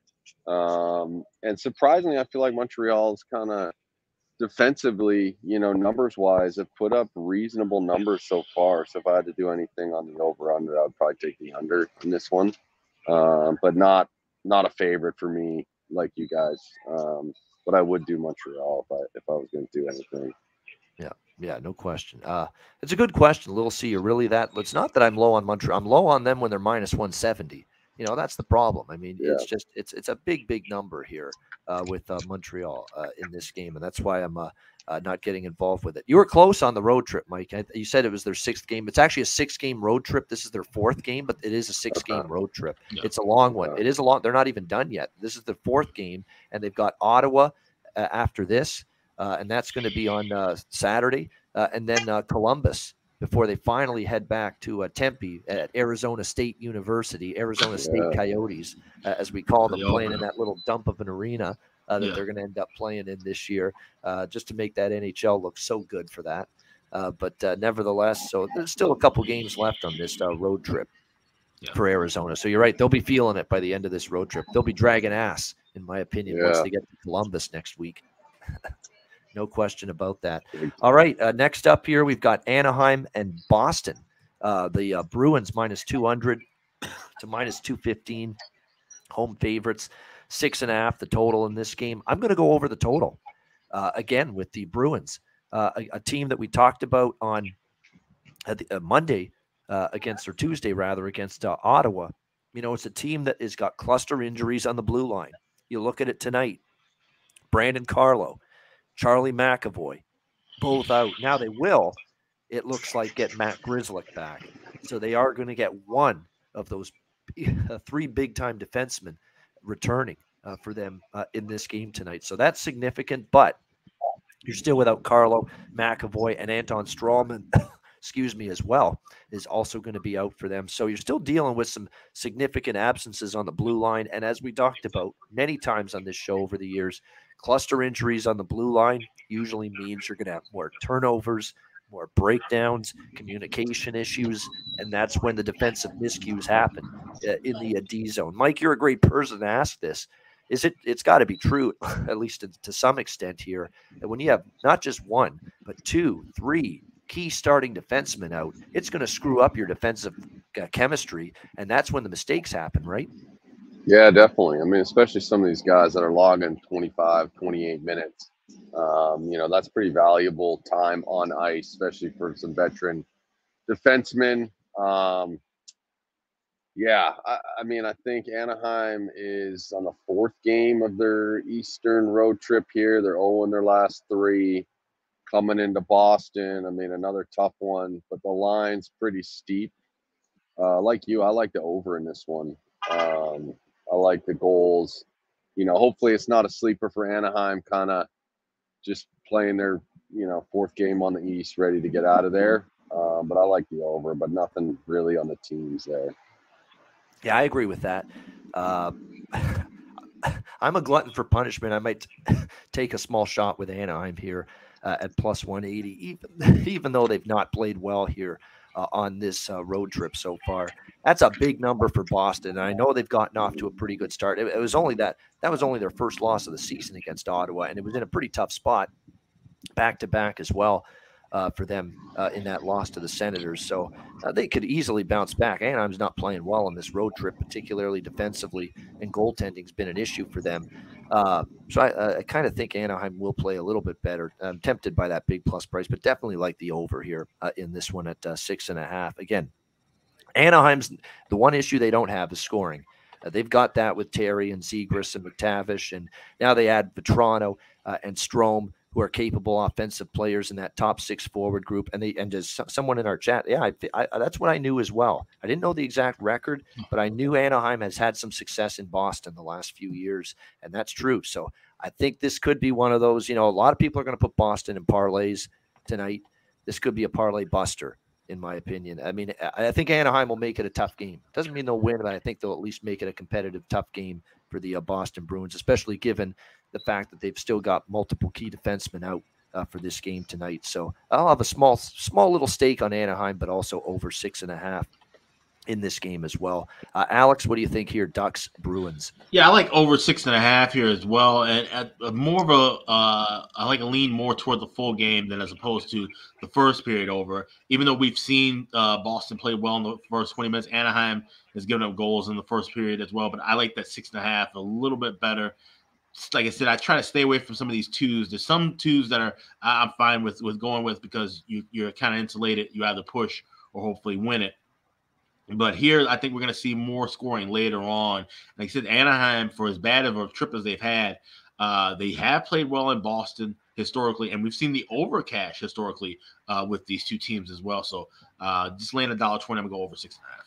Um, and surprisingly, I feel like Montreal's kind of defensively, you know, numbers wise, have put up reasonable numbers so far. So if I had to do anything on the over under, I would probably take the under in this one. Um, but not not a favorite for me like you guys. Um, but I would do Montreal if I if I was going to do anything. Yeah, yeah, no question. Uh, it's a good question. Little C, you're really that? It's not that I'm low on Montreal. I'm low on them when they're minus 170. You know, that's the problem. I mean, yeah. it's just it's it's a big big number here uh, with uh, Montreal uh, in this game, and that's why I'm uh, uh, not getting involved with it. You were close on the road trip, Mike. I, you said it was their sixth game. It's actually a six game road trip. This is their fourth game, but it is a six game road trip. Yeah. It's a long one. It is a long. They're not even done yet. This is the fourth game, and they've got Ottawa uh, after this, and that's going to be on Saturday, and then Columbus before they finally head back to uh, Tempe at Arizona State University, Arizona State yeah. Coyotes, uh, as we call them, playing in that little dump of an arena uh, that yeah. they're going to end up playing in this year, uh, just to make that NHL look so good for that. Uh, but uh, nevertheless, so there's still a couple games left on this road trip yeah. for Arizona. So you're right; they'll be feeling it by the end of this road trip. They'll be dragging ass, in my opinion, once they get to Columbus next week. [laughs] No question about that. All right. Uh, next up here, we've got Anaheim and Boston. Uh, the uh, Bruins minus 200 to minus 215. Home favorites, six and a half the total in this game. I'm going to go over the total uh, again with the Bruins, uh, a, a, team that we talked about on the, uh, Monday against, or Tuesday rather, against Ottawa. You know, it's a team that has got cluster injuries on the blue line. You look at it tonight. Brandon Carlo, Charlie McAvoy, both out. Now they will, it looks like, get Matt Grzelcyk back. So they are going to get one of those [laughs] three big time defensemen returning uh, for them uh, in this game tonight. So that's significant, but you're still without Carlo, McAvoy, and Anton Stralman. [coughs] excuse me, as well, is also going to be out for them. So you're still dealing with some significant absences on the blue line. And as we talked about many times on this show over the years, Cluster injuries on the blue line usually means you're going to have more turnovers, more breakdowns, communication issues, and that's when the defensive miscues happen uh, in the uh, D zone. Mike, you're a great person to ask this. Is it? It's got to be true, [laughs] at least to, some extent here, that when you have not just one, but two, three key starting defensemen out, it's going to screw up your defensive uh, chemistry, and that's when the mistakes happen, right? Yeah, definitely. I mean, especially some of these guys that are logging 25, 28 minutes. Um, you know, that's pretty valuable time on ice, especially for some veteran defensemen. Um, yeah, I, I, mean, I think Anaheim is on the fourth game of their Eastern road trip here. They're 0 in their last three. Coming into Boston, I mean, another tough one, but the line's pretty steep. Uh, like you, I like the over in this one. Um, I like the goals. You know, hopefully it's not a sleeper for Anaheim, kind of just playing their, you know, fourth game on the East, ready to get out of there. Um, but I like the over, but nothing really on the teams there. Yeah, I agree with that. Uh, [laughs] I'm a glutton for punishment. I might [laughs] take a small shot with Anaheim here uh, at plus 180, even [laughs] even though they've not played well here uh, on this uh, road trip so far. That's a big number for Boston. And I know they've gotten off to a pretty good start. It, it, was only that that was only their first loss of the season against Ottawa, and it was in a pretty tough spot, back to back as well. Uh, for them uh, in that loss to the Senators. So uh, they could easily bounce back. Anaheim's not playing well on this road trip, particularly defensively, and goaltending's been an issue for them. Uh, so I, I kind of think Anaheim will play a little bit better. I'm tempted by that big plus price, but definitely like the over here uh, in this one at uh, six and a half. Again, Anaheim's the one issue they don't have is scoring. Uh, they've got that with Terry and Zegras and McTavish, and now they add Vatrano. uh, and Strome, who are capable offensive players in that top six forward group. And they and as someone in our chat, yeah, I, I, that's what I knew as well. I didn't know the exact record, but I knew Anaheim has had some success in Boston the last few years, and that's true. So I think this could be one of those. You know, a lot of people are going to put Boston in parlays tonight. This could be a parlay buster in my opinion. I mean, I think Anaheim will make it a tough game. Doesn't mean they'll win, but I think they'll at least make it a competitive, tough game for the uh, Boston Bruins, especially given the fact that they've still got multiple key defensemen out uh, for this game tonight. So I'll have a small, small little stake on Anaheim, but also over six and a half in this game as well. Uh, Alex, what do you think here? Ducks Bruins. Yeah, I like over six and a half here as well, and at, uh, more of a uh, I like a lean more toward the full game than as opposed to the first period over. Even though we've seen uh, Boston play well in the first twenty minutes, Anaheim has given up goals in the first period as well. But I like that six and a half a little bit better. Like I said, I try to stay away from some of these twos. There's some twos that are I'm fine with with going with because you you're kind of insulated. You either push or hopefully win it. But here, I think we're going to see more scoring later on. Like I said, Anaheim, for as bad of a trip as they've had, uh, they have played well in Boston historically, and we've seen the overcash historically uh, with these two teams as well. So uh, just laying a dollar twenty. I'm gonna go over six and a half.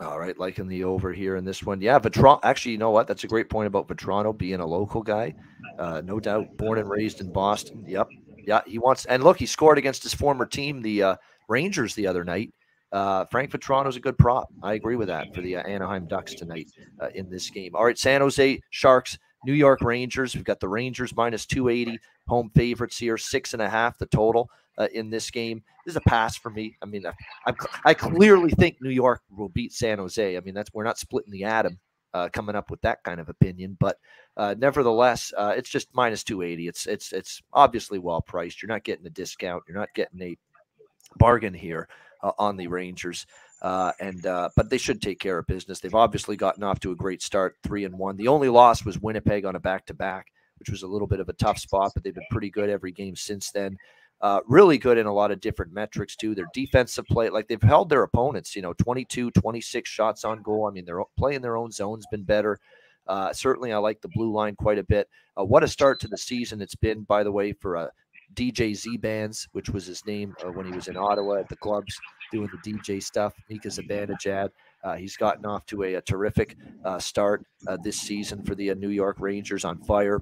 All right, liking the over here in this one. Yeah, Vatrano. Actually, you know what? That's a great point about Vatrano being a local guy. Uh, no doubt, born and raised in Boston. Yep. Yeah, he wants. And look, he scored against his former team, the uh, Rangers, the other night. Uh, Frank is a good prop. I agree with that for the uh, Anaheim Ducks tonight uh, in this game. All right, San Jose Sharks, New York Rangers. We've got the Rangers minus 280 home favorites here, six and a half the total uh, in this game. This is a pass for me. I mean, I, I clearly think New York will beat San Jose. I mean, that's we're not splitting the atom. Uh, coming up with that kind of opinion, but uh, nevertheless, it's just minus 280. It's it's it's obviously well priced. You're not getting a discount. You're not getting a bargain here uh, on the Rangers. Uh, and uh, but they should take care of business. They've obviously gotten off to a great start, three and one. The only loss was Winnipeg on a back to back, which was a little bit of a tough spot, but they've been pretty good every game since then. Uh, really good in a lot of different metrics too. Their defensive play, like they've held their opponents, you know, 22, 26 shots on goal. I mean, they're playing their own zones been better. Uh, certainly, I like the blue line quite a bit. Uh, what a start to the season it's been, by the way, for a DJ Zbans, which was his name uh, when he was in Ottawa at the clubs doing the DJ stuff. Mika Zibanejad. Uh, he's gotten off to a, a terrific uh, start uh, this season for the uh, New York Rangers on fire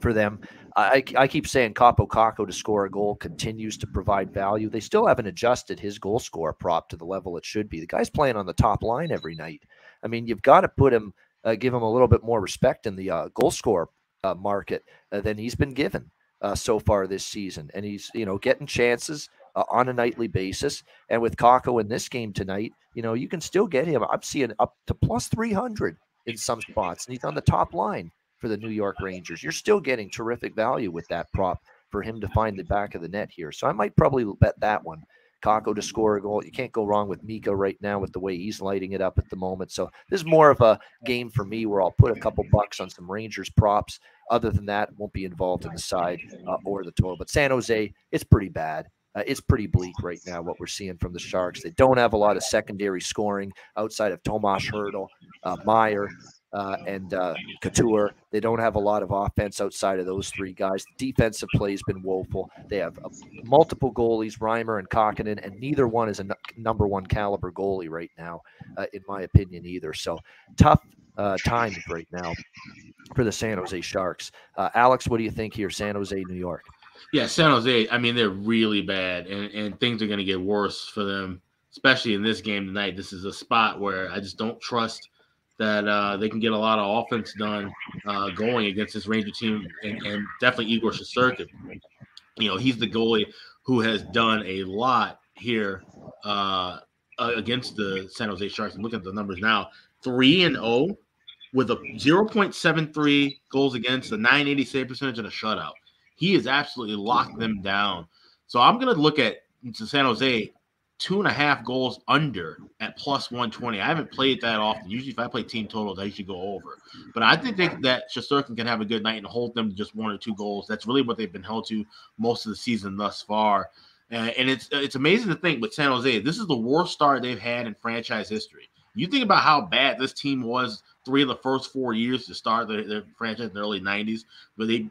for them. I, I keep saying Kaapo Kakko to score a goal continues to provide value. They still haven't adjusted his goal score prop to the level it should be. The guy's playing on the top line every night. I mean, you've got to put him, uh, give him a little bit more respect in the uh, goal score market than he's been given uh, so far this season, and he's you know getting chances uh, on a nightly basis. And with Kakko in this game tonight, you know you can still get him. I'm seeing up to plus three hundred in some spots, and he's on the top line for the New York Rangers. You're still getting terrific value with that prop for him to find the back of the net here. So I might probably bet that one. Kakko to score a goal. You can't go wrong with Mika right now with the way he's lighting it up at the moment. So this is more of a game for me where I'll put a couple bucks on some Rangers props other than that, won't be involved in the side uh, or the total. But San Jose, it's pretty bad. Uh, it's pretty bleak right now what we're seeing from the Sharks. They don't have a lot of secondary scoring outside of Tomas Hertl, uh, Meier, uh, and uh, Couture. They don't have a lot of offense outside of those three guys. The defensive play has been woeful. They have uh, multiple goalies, Reimer and Kahkonen, and neither one is a n- number one caliber goalie right now, uh, in my opinion, either. So tough uh, times right now for the San Jose Sharks. Uh, Alex, what do you think here, San Jose, New York? Yeah, San Jose. I mean, they're really bad, and, and things are going to get worse for them, especially in this game tonight. This is a spot where I just don't trust that uh, they can get a lot of offense done uh, going against this Ranger team, and, and definitely Igor Shesterkin. You know, he's the goalie who has done a lot here uh, against the San Jose Sharks. And looking at the numbers now: three and zero with a 0.73 goals against, a 980 save percentage, and a shutout. He has absolutely locked them down. So I'm going to look at San Jose two and a half goals under at plus 120. I haven't played that often. Usually, if I play team totals, I usually go over. But I think they, that Shesterkin can have a good night and hold them to just one or two goals. That's really what they've been held to most of the season thus far. Uh, and it's it's amazing to think with San Jose, this is the worst start they've had in franchise history. You think about how bad this team was three of the first four years to start their, their franchise in the early '90s, but they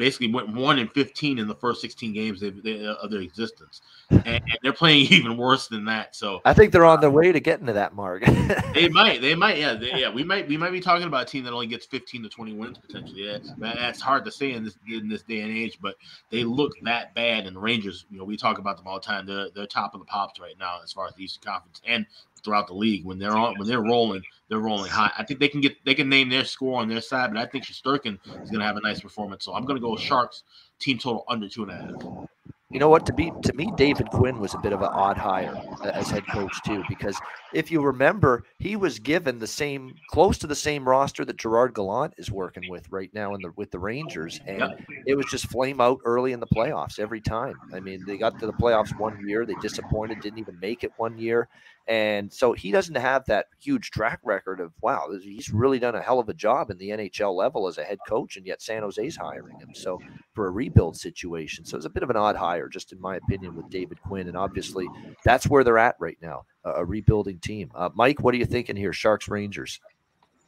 basically went one in 15 in the first 16 games of, uh, of their existence, [laughs] and, and, they're playing [laughs] even worse than that. So I think they're on their uh, way to getting to that mark. [laughs] they might, they might, yeah, they, yeah. We might, we might be talking about a team that only gets 15 to 20 wins potentially. Yeah, that's hard to say in this in this day and age, but they look that bad. And the Rangers, you know, we talk about them all the time. They're they're top of the pops right now as far as the Eastern Conference and throughout the league. When they're on, when they're rolling, they're rolling high. I think they can get they can name their score on their side, but I think Shesterkin is going to have a nice performance. So I'm going to go Sharks team total under two and a half. You know what? To be to me, David Quinn was a bit of an odd hire as head coach too, because if you remember, he was given the same, close to the same roster that Gerard Gallant is working with right now in the with the Rangers, and it was just flame out early in the playoffs every time. I mean, they got to the playoffs one year, they disappointed, didn't even make it one year, and so he doesn't have that huge track record of wow, he's really done a hell of a job in the NHL level as a head coach, and yet San Jose's hiring him. So for a rebuild situation, so it's a bit of an odd hire, just in my opinion, with David Quinn, and obviously that's where they're at right now, a, rebuilding team. Uh, Mike, what are you thinking here, Sharks Rangers?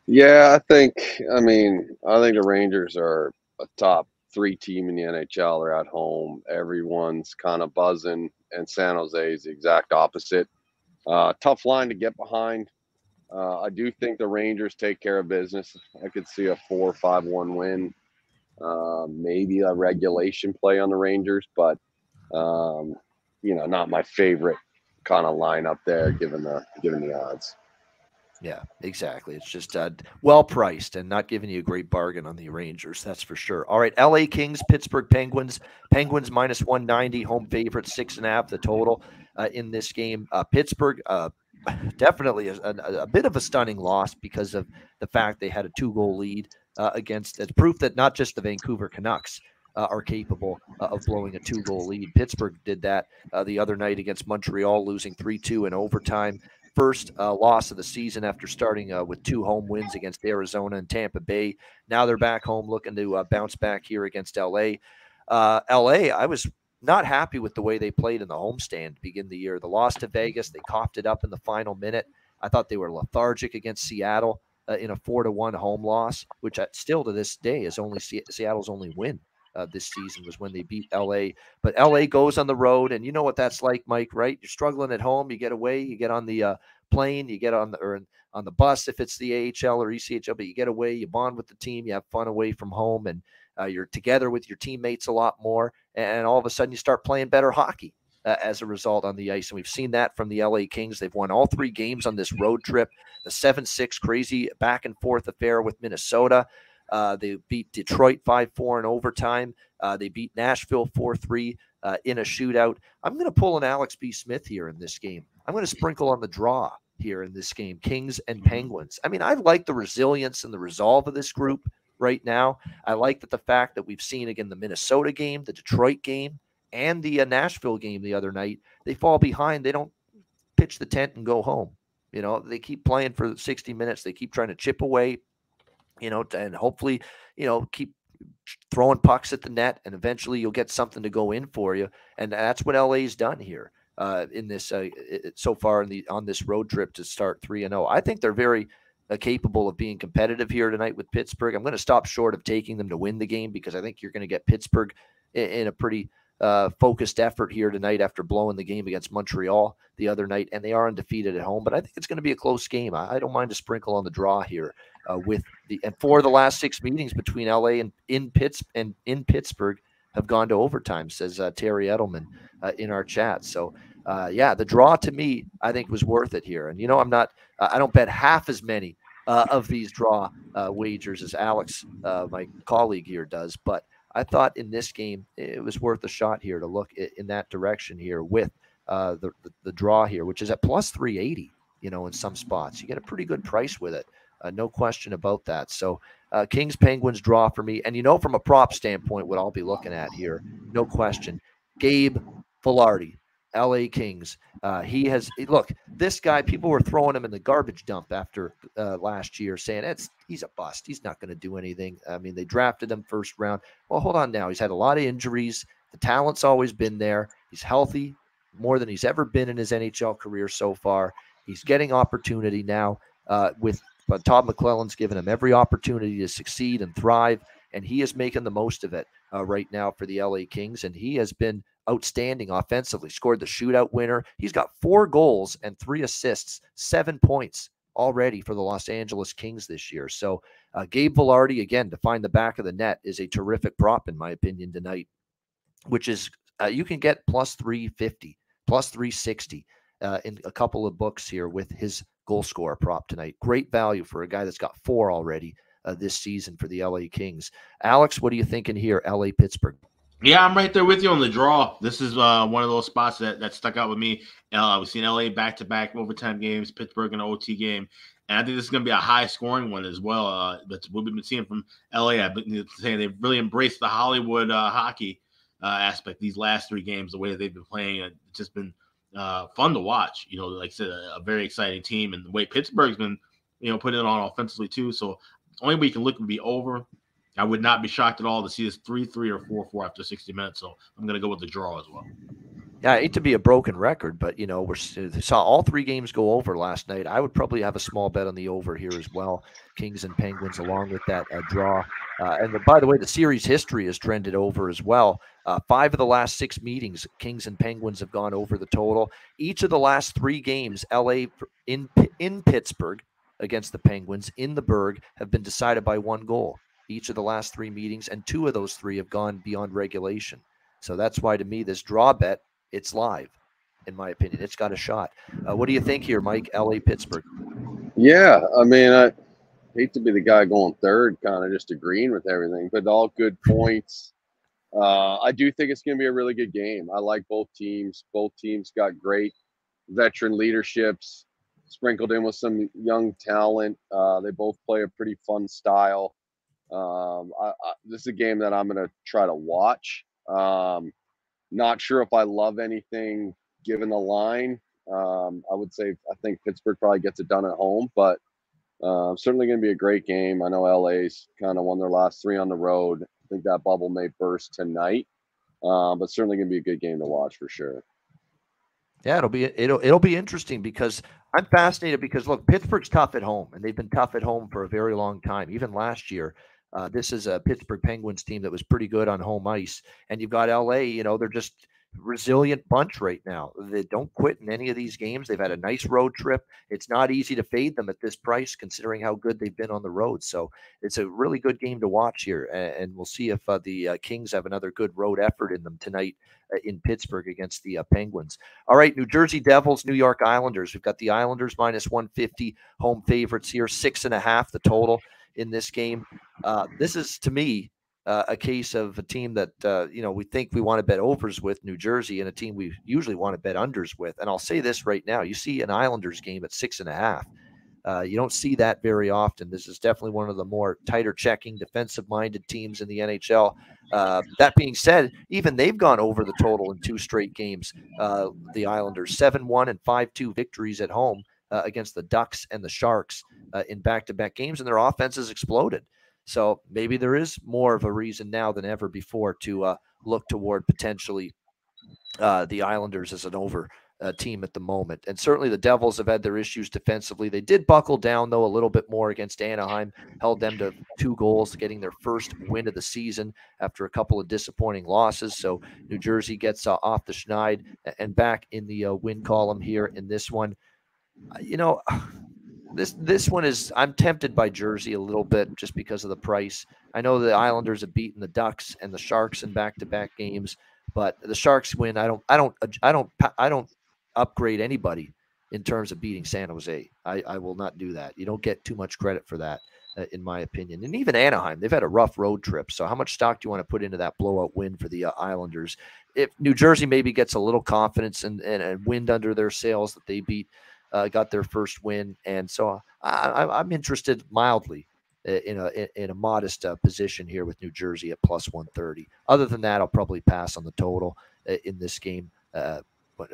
Yeah, I think. I mean, I think the Rangers are a top three team in the NHL. They're at home. Everyone's kind of buzzing, and San Jose is the exact opposite. Uh, tough line to get behind. Uh, I do think the Rangers take care of business. I could see a four five one win, uh, maybe a regulation play on the Rangers, but um, you know, not my favorite kind of lineup there, given the given the odds. Yeah, exactly. It's just uh, well priced and not giving you a great bargain on the Rangers. That's for sure. All right, L.A. Kings, Pittsburgh Penguins. Penguins minus one ninety, home favorite, six and a half the total uh, in this game. Uh, Pittsburgh, uh, [laughs] definitely a, a, a, bit of a stunning loss because of the fact they had a two goal lead uh, against. It's proof that not just the Vancouver Canucks. Uh, are capable of blowing a two goal lead. Pittsburgh did that the other night against Montreal, losing 3 2 in overtime first uh, loss of the season after starting uh, with two home wins against Arizona and Tampa Bay. Now they're back home looking to uh, bounce back here against LA. LA, I was not happy with the way they played in the homestand to begin the year. The loss to Vegas, they coughed it up in the final minute. I thought they were lethargic against Seattle uh, in a four to one home loss, which still to this day is only Seattle's only win uh, this season was when they beat LA. But LA goes on the road, and you know what that's like, Mike. Right? You're struggling at home. You get away. You get on the uh, plane. You get on the or on the bus if it's the AHL or ECHL. But you get away. You bond with the team. You have fun away from home, and uh, you're together with your teammates a lot more, and all of a sudden you start playing better hockey. Uh, as a result on the ice. And we've seen that from the LA Kings. They've won all three games on this road trip. The 7 6 crazy back and forth affair with Minnesota. Uh, they beat Detroit 5 4 in overtime. Uh, they beat Nashville 4 3 uh, in a shootout. I'm going to pull an Alex B. Smith here in this game. I'm going to sprinkle on the draw here in this game Kings and mm-hmm. Penguins. I mean, I like the resilience and the resolve of this group right now. I like that the fact that we've seen again the Minnesota game, the Detroit game, and the uh, Nashville game the other night. They fall behind. They don't pitch the tent and go home. You know, they keep playing for 60 minutes. They keep trying to chip away, you know, and hopefully, you know, keep throwing pucks at the net, and eventually you'll get something to go in for you. And that's what LA's done here uh, in this uh, so far in the on this road trip to start three and zero. Oh. I think they're very capable of being competitive here tonight with Pittsburgh. I'm going to stop short of taking them to win the game because I think you're going to get Pittsburgh in, in a pretty uh, focused effort here tonight after blowing the game against Montreal the other night, and they are undefeated at home. But I think it's going to be a close game. I, I don't mind a sprinkle on the draw here uh, with the and for the last six meetings between LA and in Pitts and in Pittsburgh have gone to overtime, says uh, Terry Edelman uh, in our chat. So uh, yeah, the draw to me, I think was worth it here. And you know, I'm not, uh, I don't bet half as many uh, of these draw uh, wagers as Alex, uh, my colleague here, does. But I thought in this game it was worth a shot here to look in that direction here with uh, the, the, the draw here, which is at plus 380. You know, in some spots, you get a pretty good price with it. no question about that. So. Kings Penguins draw for me. And you know, from a prop standpoint, what I'll be looking at here, no question. Gabe Vilardi, LA Kings. Uh, he has look. This guy, people were throwing him in the garbage dump after uh, last year, saying it's he's a bust. He's not going to do anything. I mean, they drafted him first round. Well, hold on now. He's had a lot of injuries. The talent's always been there. He's healthy. more than he's ever been in his NHL career so far. He's getting opportunity now uh, with but Todd McLellan's given him every opportunity to succeed and thrive, and he is making the most of it uh, right now for the LA Kings. And he has been outstanding offensively. Scored the shootout winner. He's got four goals and three assists, seven points already for the Los Angeles Kings this year. So uh, Gabe Vilardi again to find the back of the net is a terrific prop in my opinion tonight, which is uh, you can get plus 350, plus 360 uh, in a couple of books here with his goal scorer prop tonight. Great value for a guy that's got four already uh, this season for the LA Kings. Alex, what are you thinking here? LA Pittsburgh. Yeah, I'm right there with you on the draw. This is uh, one of those spots that, that stuck out with me. Uh, we've seen LA back to back overtime games, Pittsburgh in an OT game. And I think this is going to be a high scoring one as well. Uh, that's what we've been seeing from LA. I've been saying they've really embraced the Hollywood uh, hockey uh, aspect these last three games, the way that they've been playing. It's just been uh, fun to watch. You know, like I said, a, a, very exciting team, and the way Pittsburgh's been, you know, putting it on offensively too. So only way you can look would be over. I would not be shocked at all to see this three three or four four after sixty minutes. So I'm going to go with the draw as well. Yeah, it to be a broken record, but you know we saw all three games go over last night. I would probably have a small bet on the over here as well. Kings and Penguins along with that uh, draw. Uh, and the, by the way, the series history has trended over as well. Uh, five of the last six meetings, Kings and Penguins have gone over the total. Each of the last three games, LA in in Pittsburgh against the Penguins in the Burgh have been decided by one goal. Each of the last three meetings, and two of those three have gone beyond regulation. So that's why, to me, this draw bet it's live, in my opinion. It's got a shot. Uh, what do you think here, Mike? LA Pittsburgh. Yeah, I mean, I hate to be the guy going third, kind of just agreeing with everything, but all good points. Uh, I do think it's going to be a really good game. I like both teams. Both teams got great veteran leaderships, sprinkled in with some young talent. Uh, they both play a pretty fun style. Um, I, I, this is a game that I'm going to try to watch. Um, not sure if I love anything given the line. Um, I would say I think Pittsburgh probably gets it done at home, but uh, certainly going to be a great game. I know LA's kind of won their last three on the road. I think that bubble may burst tonight, um, but certainly going to be a good game to watch for sure. Yeah, it'll be it'll it'll be interesting because I'm fascinated because look, Pittsburgh's tough at home, and they've been tough at home for a very long time. Even last year, uh, this is a Pittsburgh Penguins team that was pretty good on home ice, and you've got LA. You know, they're just resilient bunch right now. They don't quit in any of these games. They've had a nice road trip. It's not easy to fade them at this price, considering how good they've been on the road. So it's a really good game to watch here, and we'll see if uh, the uh, Kings have another good road effort in them tonight uh, in Pittsburgh against the uh, Penguins. All right, New Jersey Devils, New York Islanders. We've got the Islanders minus 150 home favorites here, six and a half the total in this game. Uh, this is to me uh, a case of a team that uh, you know we think we want to bet overs with New Jersey, and a team we usually want to bet unders with. And I'll say this right now: you see an Islanders game at six and a half. Uh, you don't see that very often. This is definitely one of the more tighter checking, defensive minded teams in the NHL. Uh, that being said, even they've gone over the total in two straight games. Uh, the Islanders 7 1 and 5 2 victories at home uh, against the Ducks and the Sharks uh, in back to back games, and their offense has exploded. So maybe there is more of a reason now than ever before to uh, look toward potentially uh, the Islanders as an over uh, team at the moment. And certainly the Devils have had their issues defensively. They did buckle down, though, a little bit more against Anaheim, held them to two goals, getting their first win of the season after a couple of disappointing losses. So New Jersey gets uh, off the schneid and back in the uh, win column here in this one. Uh, you know, [sighs] this this one is I'm tempted by Jersey a little bit just because of the price. I know the Islanders have beaten the Ducks and the Sharks in back-to-back games, but the Sharks win. I don't I don't I don't I don't upgrade anybody in terms of beating San Jose. I, I will not do that. You don't get too much credit for that, uh, in my opinion. And even Anaheim, they've had a rough road trip. So how much stock do you want to put into that blowout win for the uh, Islanders? If New Jersey maybe gets a little confidence and, and, and wind under their sails that they beat uh, got their first win, and so I, am interested mildly in a in a modest uh, position here with New Jersey at plus 130. Other than that, I'll probably pass on the total uh, in this game. Uh,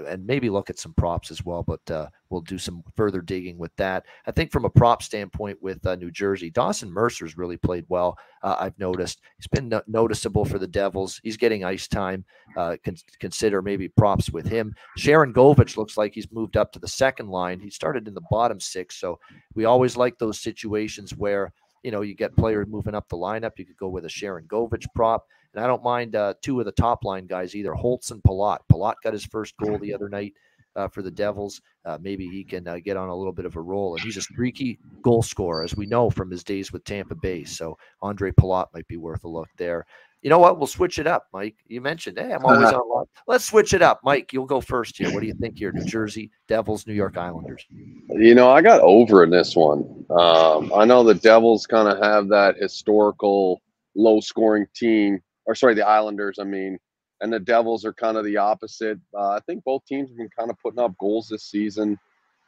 and maybe look at some props as well. But uh, we'll do some further digging with that. I think from a prop standpoint with uh, New Jersey, Dawson Mercer's really played well. Uh, I've noticed he's been no- noticeable for the Devils. He's getting ice time. Uh, con- consider maybe props with him. Sharangovich looks like he's moved up to the second line. He started in the bottom six, so we always like those situations where you know you get players moving up the lineup. You could go with a Sharangovich prop. And I don't mind uh, two of the top line guys either, Holtz and Palat. Palat got his first goal the other night uh, for the Devils. Uh, maybe he can uh, get on a little bit of a roll. And he's a streaky goal scorer, as we know from his days with Tampa Bay. So Andre Palat might be worth a look there. You know what? We'll switch it up, Mike. You mentioned, hey, I'm always on line. Let's switch it up. Mike, you'll go first here. What do you think here? New Jersey Devils, New York Islanders. You know, I got over in this one. Um, I know the Devils kind of have that historical low scoring team or sorry, the Islanders, I mean, and the Devils are kind of the opposite. Uh, I think both teams have been kind of putting up goals this season.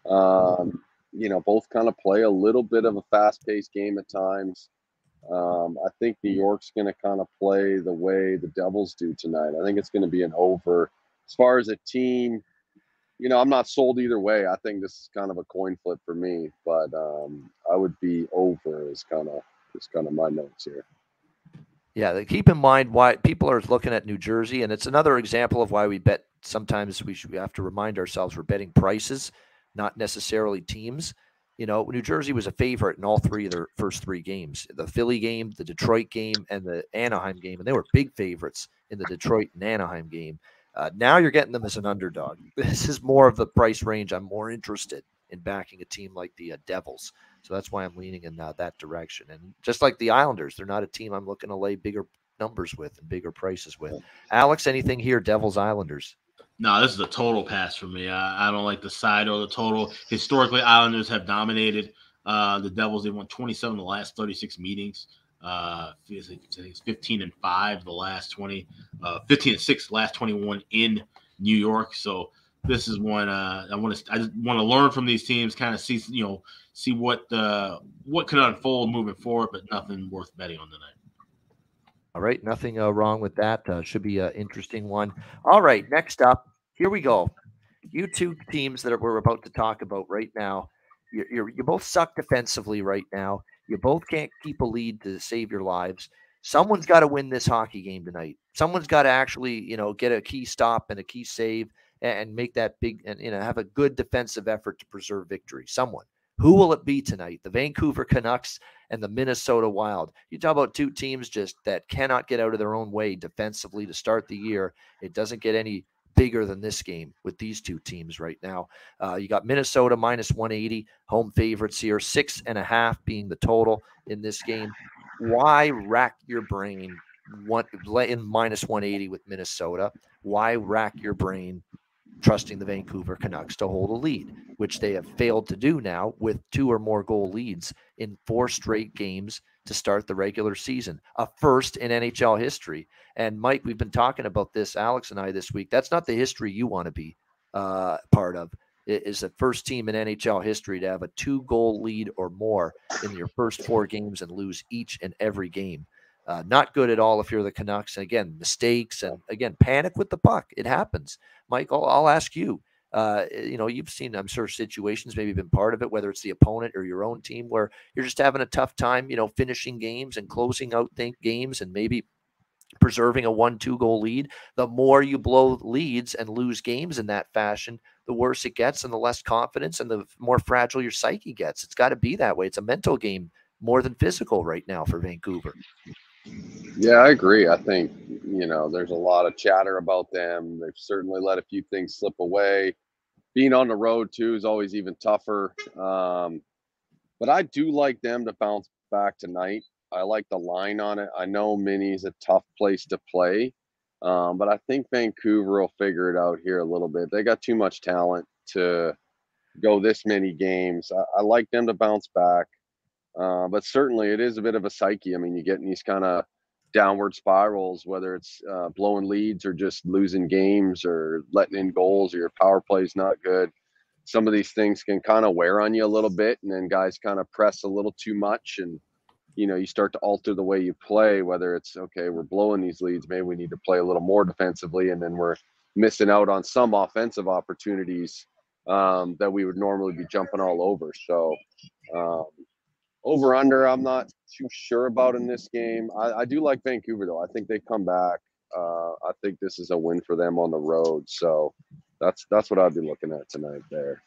Um, you know, both kind of play a little bit of a fast paced game at times. Um, I think New York's going to kind of play the way the Devils do tonight. I think it's going to be an over. As far as a team, you know, I'm not sold either way. I think this is kind of a coin flip for me, but um, I would be over is kind of is kind of my notes here. Yeah, keep in mind why people are looking at New Jersey, and it's another example of why we bet. Sometimes we should we have to remind ourselves we're betting prices, not necessarily teams. You know, New Jersey was a favorite in all three of their first three games: the Philly game, the Detroit game, and the Anaheim game, and they were big favorites in the Detroit and Anaheim game. Uh, now you're getting them as an underdog. [laughs] This is more of the price range I'm more interested in backing a team like the uh, Devils. So that's why I'm leaning in uh, that direction. And just like the Islanders, they're not a team I'm looking to lay bigger numbers with and bigger prices with. Alex, anything here? Devils Islanders. No, this is a total pass for me. I, I don't like the side or the total. Historically, Islanders have dominated uh, the Devils. They won 27 of the last 36 meetings. Uh, it's 15 and five the last 20, uh, 15 and six last 21 in New York. So this is one uh, I want to I just want to learn from these teams, kind of see you know see what uh, what could unfold moving forward, but nothing worth betting on tonight. All right, nothing uh, wrong with that. Uh, should be an interesting one. All right, next up, here we go. You two teams that we're about to talk about right now, you're, you're, you both suck defensively right now. You both can't keep a lead to save your lives. Someone's got to win this hockey game tonight. Someone's got to actually, you know, get a key stop and a key save and, and make that big and you know have a good defensive effort to preserve victory. Someone. Who will it be tonight? The Vancouver Canucks and the Minnesota Wild. You talk about two teams just that cannot get out of their own way defensively to start the year. It doesn't get any bigger than this game with these two teams right now. Uh, you got Minnesota minus 180, home favorites here, six and a half being the total in this game. Why rack your brain one in minus 180 with Minnesota? Why rack your brain trusting the Vancouver Canucks to hold a lead, which they have failed to do now with two or more goal leads in four straight games to start the regular season, a first in NHL history. And Mike, we've been talking about this, Alex and I, this week. That's not the history you want to be uh, part of. It is the first team in NHL history to have a two goal lead or more in your first four games and lose each and every game. Uh, not good at all if you're the Canucks. And again, mistakes and again, panic with the puck. It happens. Mike, I'll, I'll ask you. Uh, you know, you've seen, I'm sure, situations, maybe been part of it, whether it's the opponent or your own team, where you're just having a tough time, you know, finishing games and closing out games and maybe preserving a one, two goal lead. The more you blow leads and lose games in that fashion, the worse it gets and the less confidence and the more fragile your psyche gets. It's got to be that way. It's a mental game more than physical right now for Vancouver. Yeah, I agree. I think, you know, there's a lot of chatter about them. They've certainly let a few things slip away. Being on the road, too, is always even tougher. Um, but I do like them to bounce back tonight. I like the line on it. I know Mini's a tough place to play, um, but I think Vancouver will figure it out here a little bit. They got too much talent to go this many games. I, I like them to bounce back. Uh, but certainly it is a bit of a psyche. I mean, you get in these kind of downward spirals, whether it's uh, blowing leads or just losing games or letting in goals or your power play is not good. Some of these things can kind of wear on you a little bit, and then guys kind of press a little too much, and you know you start to alter the way you play. Whether it's okay, we're blowing these leads, maybe we need to play a little more defensively, and then we're missing out on some offensive opportunities um, that we would normally be jumping all over. So um, over under, I'm not too sure about in this game. I, I do like Vancouver though. I think they come back. Uh, I think this is a win for them on the road. So that's that's what I'd be looking at tonight there.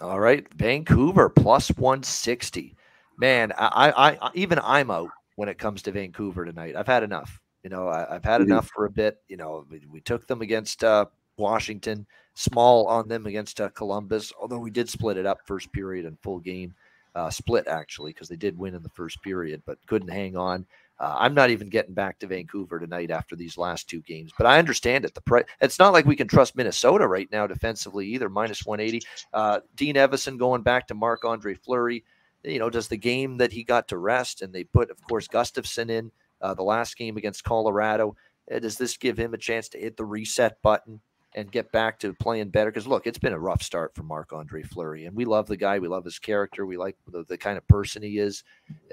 All right, Vancouver plus 160. Man, I, I, I even I'm out when it comes to Vancouver tonight. I've had enough. You know, I, have had mm-hmm. enough for a bit. You know, we, we took them against uh, Washington, small on them against uh, Columbus. Although we did split it up first period and full game, uh, split actually because they did win in the first period, but couldn't hang on. Uh, I'm not even getting back to Vancouver tonight after these last two games, but I understand it. The price. It's not like we can trust Minnesota right now defensively either. Minus 180. Uh, Dean Evason going back to Marc Andre Fleury. You know, does the game that he got to rest, and they put, of course, Gustavsson in uh, the last game against Colorado. Uh, does this give him a chance to hit the reset button? And get back to playing better. Because look, it's been a rough start for Marc Andre Fleury, and we love the guy. We love his character. We like the, the kind of person he is.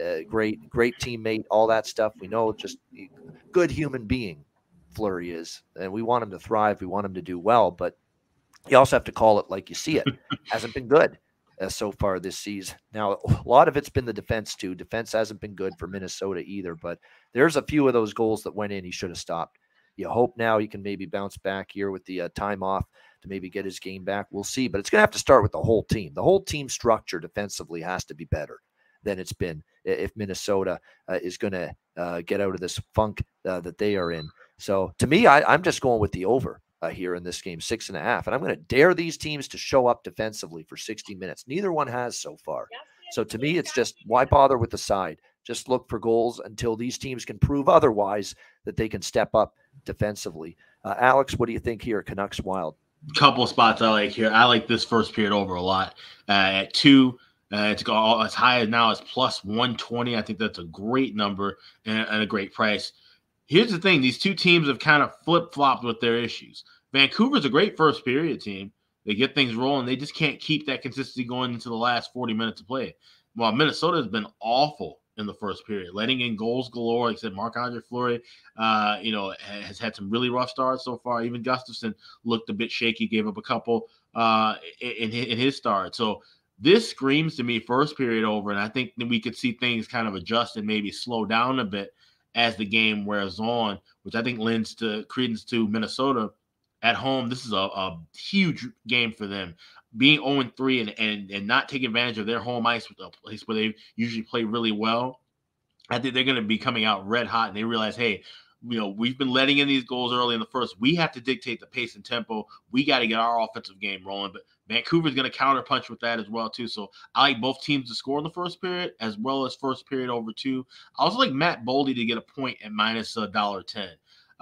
Uh, great, great teammate. All that stuff. We know just good human being. Fleury is, and we want him to thrive. We want him to do well, but you also have to call it like you see it. [laughs] Hasn't been good uh, so far this season. Now, a lot of it's been the defense too. Defense hasn't been good for Minnesota either, but there's a few of those goals that went in. He should have stopped. You hope now he can maybe bounce back here with the uh, time off to maybe get his game back. We'll see, but it's going to have to start with the whole team. The whole team structure defensively has to be better than it's been if Minnesota uh, is going to uh, get out of this funk uh, that they are in. So to me, I, am just going with the over uh, here in this game, six and a half. And I'm going to dare these teams to show up defensively for 60 minutes. Neither one has so far. So to me, it's just why bother with the side? Just look for goals until these teams can prove otherwise that they can step up defensively. Uh, Alex, what do you think here? Canucks Wild. Couple spots I like here. I like this first period over a lot. Uh, at two, uh, to go as high as now as plus 120. I think that's a great number and, and a great price. Here's the thing these two teams have kind of flip flopped with their issues. Vancouver's a great first period team. They get things rolling. They just can't keep that consistency going into the last 40 minutes of play. While Minnesota has been awful in the first period, letting in goals galore. I said, Marc Andre Fleury, uh, you know, has had some really rough starts so far. Even Gustavsson looked a bit shaky, gave up a couple uh, in, in his start. So this screams to me first period over, and I think that we could see things kind of adjust and maybe slow down a bit as the game wears on, which I think lends to credence to Minnesota at home. This is a, a huge game for them. Being 0 3 and, and, and not taking advantage of their home ice, with a place where they usually play really well. I think they're going to be coming out red hot and they realize, hey, you know, we've been letting in these goals early in the first. We have to dictate the pace and tempo. We got to get our offensive game rolling. But Vancouver's going to counterpunch with that as well too. So I like both teams to score in the first period as well as first period over two. I also like Matt Boldy to get a point at minus a dollar ten.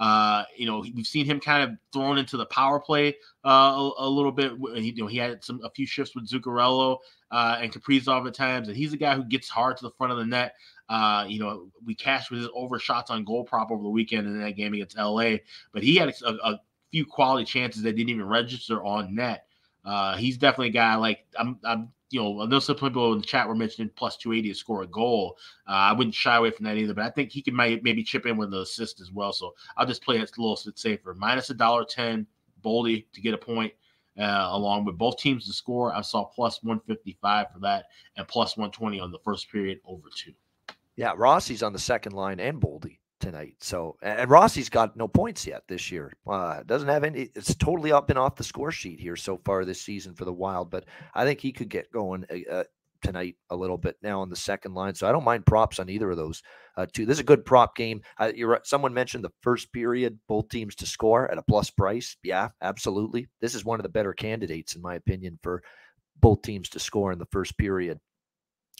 Uh, you know, we've seen him kind of thrown into the power play uh, a, a, little bit. He, you know, he had some a few shifts with Zuccarello uh, and Kaprizov at times, and he's a guy who gets hard to the front of the net. Uh, you know, we cashed with his over shots on goal prop over the weekend in that game against LA, but he had a, a few quality chances that didn't even register on net. Uh, he's definitely a guy like I'm. I'm you know, I know some people in the chat were mentioning plus 280 to score a goal. Uh, I wouldn't shy away from that either, but I think he can maybe chip in with an assist as well. So I'll just play it a little bit safer. Minus a dollar ten, Boldy to get a point, uh, along with both teams to score. I saw plus 155 for that and plus 120 on the first period over two. Yeah, Rossi's on the second line and Boldy tonight. So, and Rossi's got no points yet this year. Uh, doesn't have any. It's totally up and off the score sheet here so far this season for the Wild. But I think he could get going uh, uh, tonight a little bit now on the second line. So I don't mind props on either of those uh, two. This is a good prop game. Uh, you're. Someone mentioned the first period, both teams to score at a plus price. Yeah, absolutely. This is one of the better candidates in my opinion for both teams to score in the first period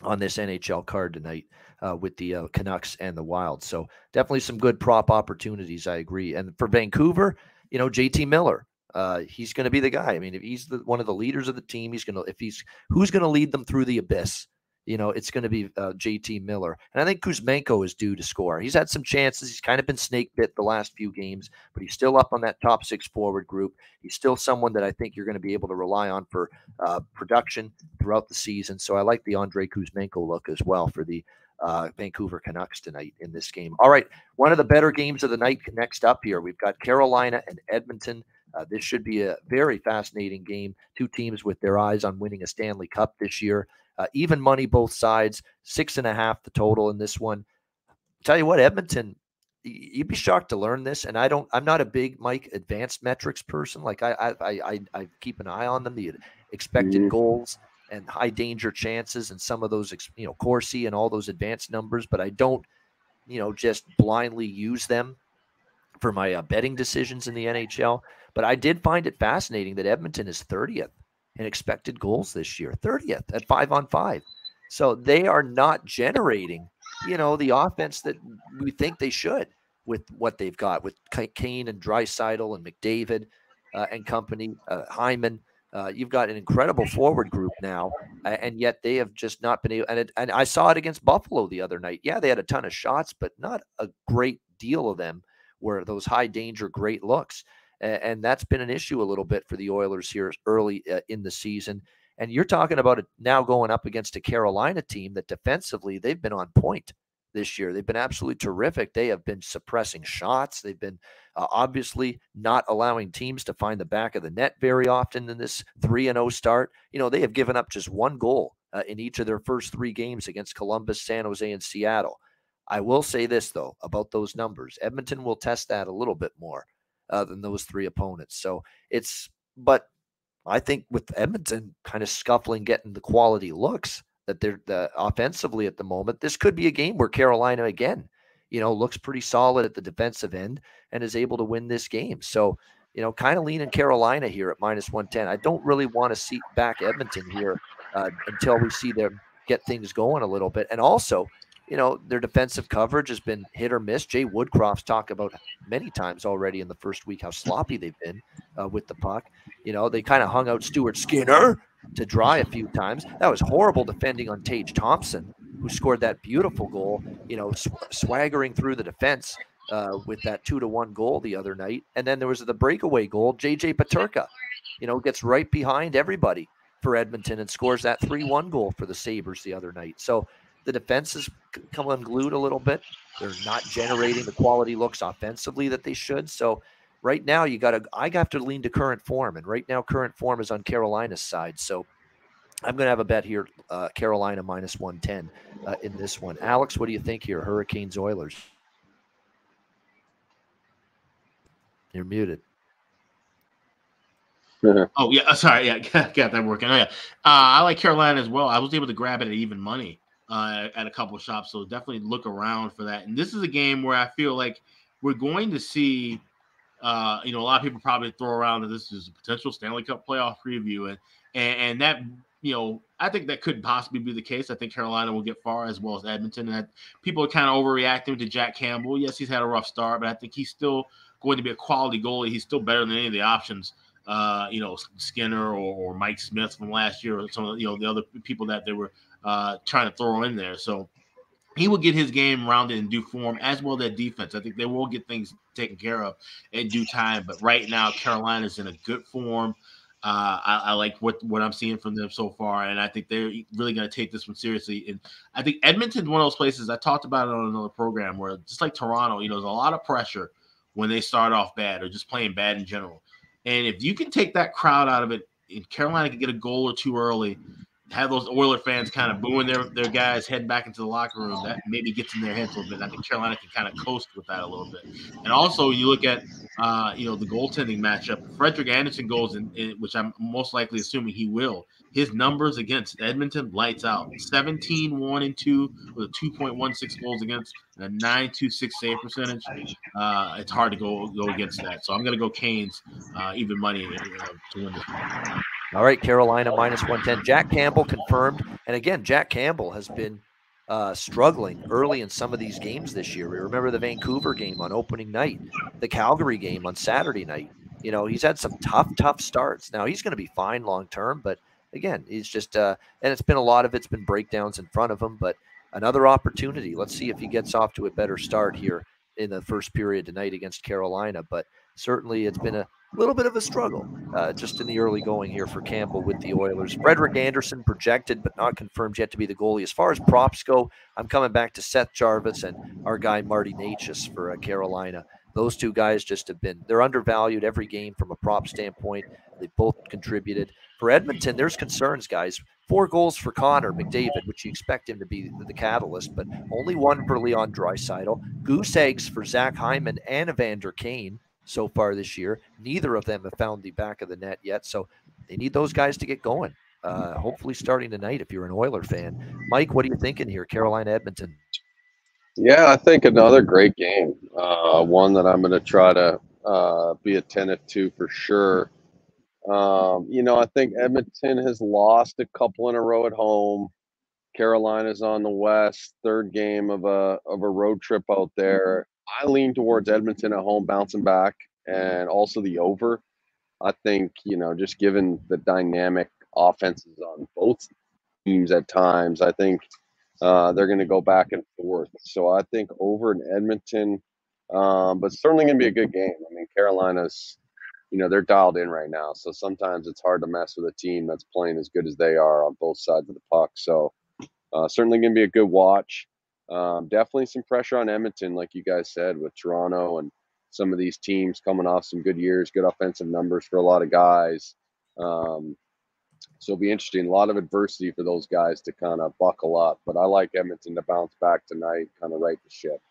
on this NHL card tonight uh, with the uh, Canucks and the Wild. So definitely some good prop opportunities. I agree. And for Vancouver, you know, JT Miller, uh, he's going to be the guy. I mean, if he's the, one of the leaders of the team, he's going to, if he's, who's going to lead them through the abyss? You know, it's going to be uh, JT Miller. And I think Kuzmenko is due to score. He's had some chances. He's kind of been snake bit the last few games, but he's still up on that top six forward group. He's still someone that I think you're going to be able to rely on for uh, production throughout the season. So I like the Andrei Kuzmenko look as well for the uh, Vancouver Canucks tonight in this game. All right, one of the better games of the night next up here. We've got Carolina and Edmonton. Uh, this should be a very fascinating game. Two teams with their eyes on winning a Stanley Cup this year. Uh, even money both sides, six and a half the total in this one. Tell you what, Edmonton, you'd be shocked to learn this. And I don't, I'm not a big Mike advanced metrics person. Like I, I, I, I keep an eye on them, the expected mm-hmm. goals and high danger chances, and some of those, you know, Corsi and all those advanced numbers. But I don't, you know, just blindly use them for my uh, betting decisions in the NHL. But I did find it fascinating that Edmonton is 30th in expected goals this year, 30th at five on five. So they are not generating, you know, the offense that we think they should with what they've got with Kane and Draisaitl and McDavid uh, and company, uh, Hyman. Uh, you've got an incredible forward group now, and yet they have just not been able. And, it, and I saw it against Buffalo the other night. Yeah, they had a ton of shots, but not a great deal of them were those high danger, great looks and that's been an issue a little bit for the Oilers here early uh, in the season. And you're talking about it now going up against a Carolina team that defensively they've been on point this year. They've been absolutely terrific. They have been suppressing shots. They've been uh, obviously not allowing teams to find the back of the net very often in this 3 and 0 start. You know, they have given up just one goal uh, in each of their first 3 games against Columbus, San Jose and Seattle. I will say this though about those numbers. Edmonton will test that a little bit more uh, than those three opponents. So it's, but I think with Edmonton kind of scuffling, getting the quality looks that they're the, offensively at the moment, this could be a game where Carolina again, you know, looks pretty solid at the defensive end and is able to win this game. So, you know, kind of leaning Carolina here at minus 110. I don't really want to see back Edmonton here uh, until we see them get things going a little bit. And also, you know, their defensive coverage has been hit or miss. Jay Woodcroft's talked about many times already in the first week how sloppy they've been uh, with the puck. You know, they kind of hung out Stuart Skinner to dry a few times. That was horrible defending on Tage Thompson, who scored that beautiful goal, you know, sw- swaggering through the defense uh, with that two to one goal the other night. And then there was the breakaway goal. JJ Peterka, you know, gets right behind everybody for Edmonton and scores that 3 1 goal for the Sabres the other night. So, the defense has come unglued a little bit. They're not generating the quality looks offensively that they should. So right now you got to I have to lean to current form, and right now current form is on Carolina's side. So I'm going to have a bet here, uh, Carolina minus 110 uh, in this one. Alex, what do you think here? Hurricanes Oilers. You're muted. oh yeah, [laughs] sorry, yeah, got, [laughs] got that working. Oh, yeah, uh, I like Carolina as well. I was able to grab it at even money uh, at a couple shops. So definitely look around for that. And this is a game where I feel like we're going to see, uh, you know, a lot of people probably throw around that this is a potential Stanley Cup playoff preview, and and, and that you know, I think that could possibly be the case. I think Carolina will get far as well as Edmonton. And that people are kind of overreacting to Jack Campbell. Yes, he's had a rough start, but I think he's still going to be a quality goalie. He's still better than any of the options. Uh, you know, Skinner or, or Mike Smith from last year, or some of you know the other people that they were uh, trying to throw in there. So he will get his game rounded in due form, as well as defense. I think they will get things taken care of in due time. But right now, Carolina's in a good form. Uh, I, I, like what, what I'm seeing from them so far, and I think they're really going to take this one seriously. And I think Edmonton's one of those places I talked about it on another program where, just like Toronto, you know, there's a lot of pressure when they start off bad or just playing bad in general. And if you can take that crowd out of it, and Carolina can get a goal or two early, have those Oiler fans kind of booing their, their guys head back into the locker room, that maybe gets in their heads a little bit. I think Carolina can kind of coast with that a little bit. And also, you look at uh, you know the goaltending matchup. Frederik Andersen goes in, in, which I'm most likely assuming he will. His numbers against Edmonton lights out 17 1 and 2 with a 2.16 goals against and a 926 save percentage. Uh, it's hard to go go against that. So I'm going to go Canes uh, even money uh, to win this. All right, Carolina minus 110. Jack Campbell confirmed. And again, Jack Campbell has been uh, struggling early in some of these games this year. We remember the Vancouver game on opening night, the Calgary game on Saturday night. You know, he's had some tough, tough starts. Now he's going to be fine long term, but again, he's just, uh, and it's been a lot of it's been breakdowns in front of him, but another opportunity. Let's see if he gets off to a better start here in the first period tonight against Carolina. But certainly it's been a a little bit of a struggle uh, just in the early going here for Campbell with the Oilers. Frederik Andersen projected but not confirmed yet to be the goalie. As far as props go, I'm coming back to Seth Jarvis and our guy Marty Necas for uh, Carolina those two guys just have been they're undervalued every game from a prop standpoint. They both contributed. For Edmonton, there's concerns, guys. Four goals for Connor McDavid, which you expect him to be the catalyst, but only one for Leon Draisaitl. Goose eggs for Zach Hyman and Evander Kane so far this year. Neither of them have found the back of the net yet, so they need those guys to get going. Uh, hopefully, starting tonight if you're an Oiler fan. Mike, what are you thinking here, Carolina Edmonton? Yeah, I think another great game. Uh, one that I'm going to try to uh, be attentive to for sure. Um, you know, I think Edmonton has lost a couple in a row at home. Carolina's on the west, third game of a of a road trip out there. I lean towards Edmonton at home bouncing back and also the over. I think, you know, just given the dynamic offenses on both teams at times, I think uh, they're going to go back and forth. So I think over in Edmonton, um, but certainly going to be a good game. I mean, Carolina's, you know, they're dialed in right now. So sometimes it's hard to mess with a team that's playing as good as they are on both sides of the puck. So uh, certainly going to be a good watch. Um, definitely some pressure on Edmonton, like you guys said, with Toronto and some of these teams coming off some good years, good offensive numbers for a lot of guys. Um, so it'll be interesting. A lot of adversity for those guys to kind of buckle up. But I like Edmonton to bounce back tonight, kind of right the ship.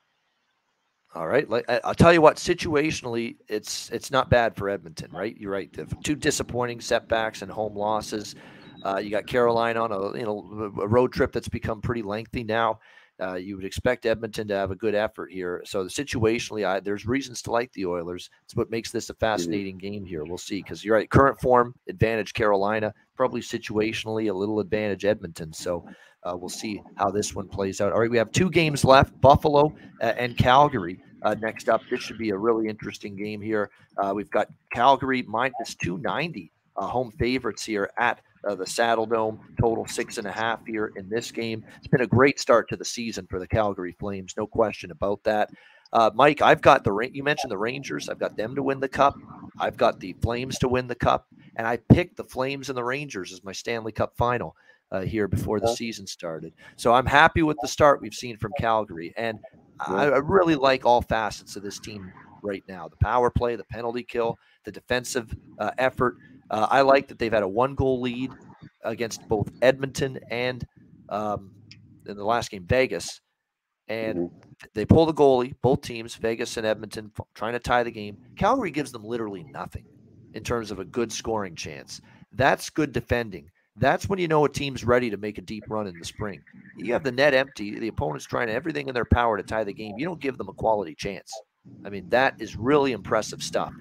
All right, I'll tell you what. Situationally, it's it's not bad for Edmonton, right? You're right. Two disappointing setbacks and home losses. Uh, you got Carolina on a you know a road trip that's become pretty lengthy now. Uh, you would expect Edmonton to have a good effort here. So situationally, I, there's reasons to like the Oilers. It's what makes this a mm-hmm. fascinating mm-hmm. game here. We'll see because you're right. Current form advantage Carolina, probably situationally a little advantage Edmonton. So uh, we'll see how this one plays out. All right, we have two games left: Buffalo uh, and Calgary. Uh, next up, this should be a really interesting game here. Uh, we've got Calgary minus 290 uh, home favorites here at uh, the Saddledome. Total six and a half here in this game. It's been a great start to the season for the Calgary Flames, no question about that. Uh, Mike, I've got the you mentioned the Rangers. I've got them to win the cup. I've got the Flames to win the cup, and I picked the Flames and the Rangers as my Stanley Cup final uh, here before the season started. So I'm happy with the start we've seen from Calgary, and I, I really like all facets of this team right now: the power play, the penalty kill, the defensive uh, effort. Uh, I like that they've had a one goal lead against both Edmonton and um, in the last game, Vegas. And mm-hmm. they pull the goalie, both teams, Vegas and Edmonton, trying to tie the game. Calgary gives them literally nothing in terms of a good scoring chance. That's good defending. That's when you know a team's ready to make a deep run in the spring. You have the net empty, the opponent's trying everything in their power to tie the game. You don't give them a quality chance. I mean, that is really impressive stuff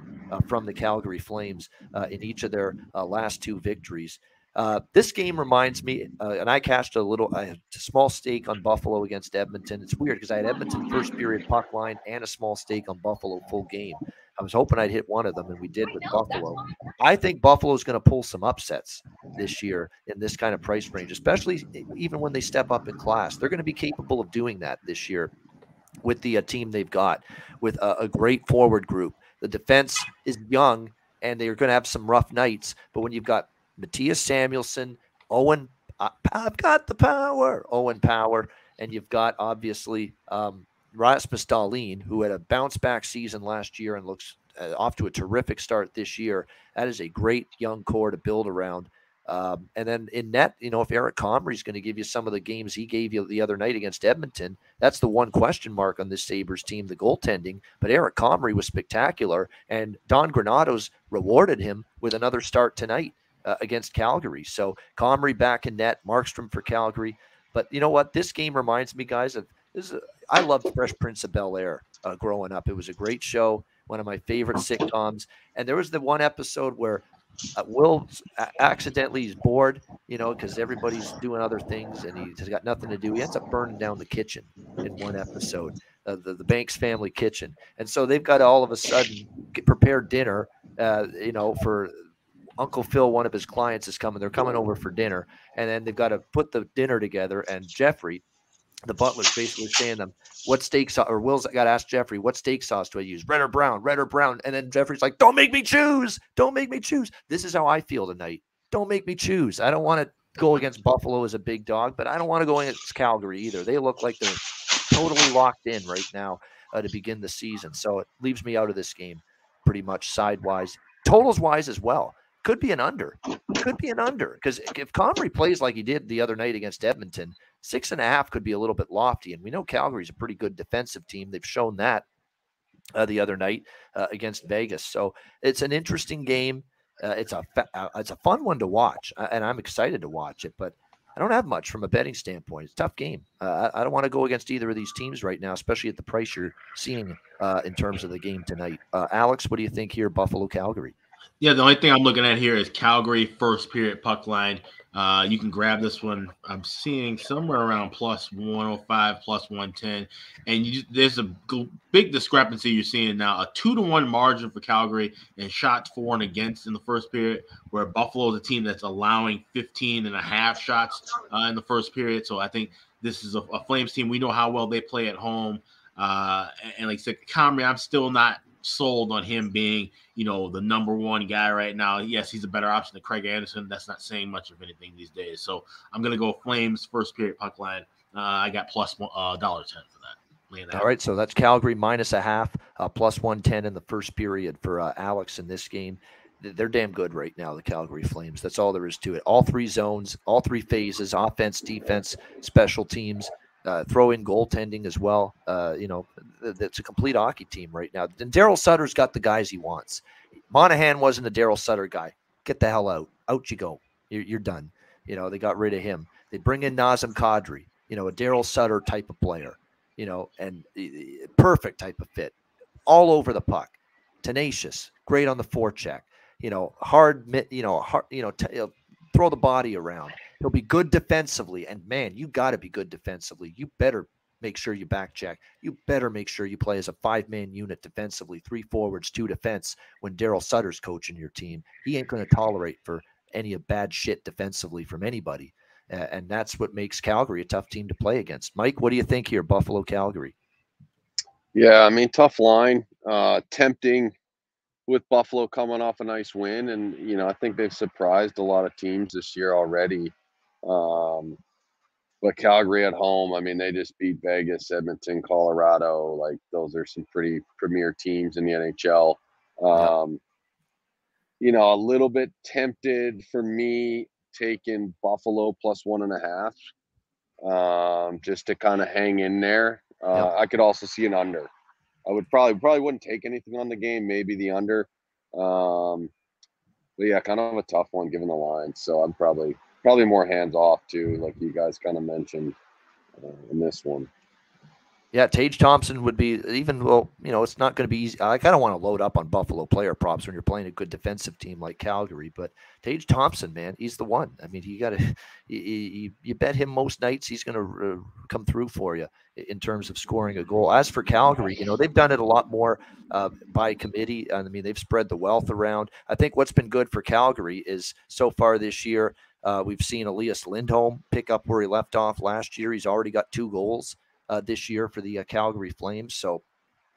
from the Calgary Flames uh, in each of their uh, last two victories. Uh, this game reminds me, uh, and I cashed a little, a small stake on Buffalo against Edmonton. It's weird because I had Edmonton first period puck line and a small stake on Buffalo full game. I was hoping I'd hit one of them, and we did with Buffalo. I think Buffalo is going to pull some upsets this year in this kind of price range, especially even when they step up in class. They're going to be capable of doing that this year with the uh, team they've got, with a, a great forward group. The defense is young, and they're going to have some rough nights. But when you've got Mattias Samuelsson, Owen, I've got the power, Owen Power, and you've got obviously um, Rasmus Dahlin, who had a bounce back season last year and looks uh, off to a terrific start this year. That is a great young core to build around. Um, and then in net, you know, if Eric Comrie is going to give you some of the games he gave you the other night against Edmonton, that's the one question mark on this Sabres team, the goaltending. But Eric Comrie was spectacular, and Don Granato's rewarded him with another start tonight uh, against Calgary. So Comrie back in net, Markstrom for Calgary. But you know what? This game reminds me, guys, of this. Is, I loved Fresh Prince of Bel Air uh, growing up. It was a great show, one of my favorite sitcoms. And there was the one episode where uh, Will accidentally he's bored, you know, because everybody's doing other things and he's got nothing to do. He ends up burning down the kitchen in one episode, uh, the the Banks family kitchen, and so they've got to all of a sudden prepare dinner, uh, you know, for Uncle Phil. One of his clients is coming. They're coming over for dinner, and then they've got to put the dinner together. And Jeffrey, the butler's basically saying them, what steak sauce, or Will's got to ask Jeffrey, what steak sauce do I use? Red or brown? Red or brown? And then Jeffrey's like, don't make me choose. Don't make me choose. This is how I feel tonight. Don't make me choose. I don't want to go against Buffalo as a big dog, but I don't want to go against Calgary either. They look like they're totally locked in right now. uh, to begin the season. So it leaves me out of this game pretty much sidewise, totals wise as well. Could be an under. Could be an under because if Comrie plays like he did the other night against Edmonton, six and a half could be a little bit lofty. And we know Calgary's a pretty good defensive team. They've shown that uh, the other night uh, against Vegas. So it's an interesting game. Uh, it's a fa- uh, it's a fun one to watch, uh, and I'm excited to watch it. But I don't have much from a betting standpoint. It's a tough game. Uh, I, I, don't want to go against either of these teams right now, especially at the price you're seeing in terms of the game tonight. Alex, what do you think here, Buffalo Calgary? Yeah, the only thing I'm looking at here is Calgary first period puck line. Uh, you can grab this one. I'm seeing somewhere around plus 105, plus 110, and you, there's a big discrepancy you're seeing now. A two to one margin for Calgary and shots for and against in the first period, where Buffalo is a team that's allowing 15 and a half shots uh, in the first period. So I think this is a, a, Flames team. We know how well they play at home. Uh, and, like I said, Comrie, I'm still not sold on him being, you know, the number one guy right now. Yes, he's a better option than Craig Anderson. That's not saying much of anything these days. So I'm to go Flames first period puck line. Uh, I got plus uh, dollar ten for that. All right, so that's Calgary minus a half, uh, plus one ten in the first period for uh, Alex in this game. They're damn good right now, the Calgary Flames. That's all there is to it. All three zones, all three phases: offense, defense, special teams uh, throw in goaltending as well. Uh, you know, it's a complete hockey team right now. And Daryl Sutter's got the guys he wants. Monahan wasn't a Daryl Sutter guy. Get the hell out. Out you go. You're, you're, done. You know, they got rid of him. They bring in Nazem Kadri, you know, a Daryl Sutter type of player, you know, and perfect type of fit all over the puck. Tenacious, great on the forecheck, you know, hard, you know, hard, you know, throw the body around He'll be good defensively. And man, you got to be good defensively. You better make sure you back check. You better make sure you play as a five man unit defensively, three forwards, two defense when Daryl Sutter's coaching your team. He ain't going to tolerate for any of bad shit defensively from anybody. Uh, and that's what makes Calgary a tough team to play against. Mike, what do you think here, Buffalo Calgary? Yeah, I mean, tough line, uh, tempting with Buffalo coming off a nice win. And, you know, I think they've surprised a lot of teams this year already. Um, but Calgary at home, I mean, they just beat Vegas, Edmonton, Colorado. Like those are some pretty premier teams in the NHL. Um, you know, a little bit tempted for me taking Buffalo plus one and a half, um, just to kind of hang in there. Uh, I could also see an under. I would probably probably wouldn't take anything on the game, maybe the under. Um, but yeah, kind of a tough one given the line. So I'm probably probably more hands off too, like you guys kind of mentioned uh, in this one. Yeah, Tage Thompson would be even well, you know, it's not going to be easy. I kind of want to load up on Buffalo player props when you're playing a good defensive team like Calgary, but Tage Thompson, man, he's the one. I mean, you got to you, you, bet him most nights he's going to uh, come through for you in terms of scoring a goal. As for Calgary, you know, they've done it a lot more uh, by committee. I mean, they've spread the wealth around. I think what's been good for Calgary is so far this year uh, we've seen Elias Lindholm pick up where he left off last year. He's already got two goals uh, this year for the uh, Calgary Flames. So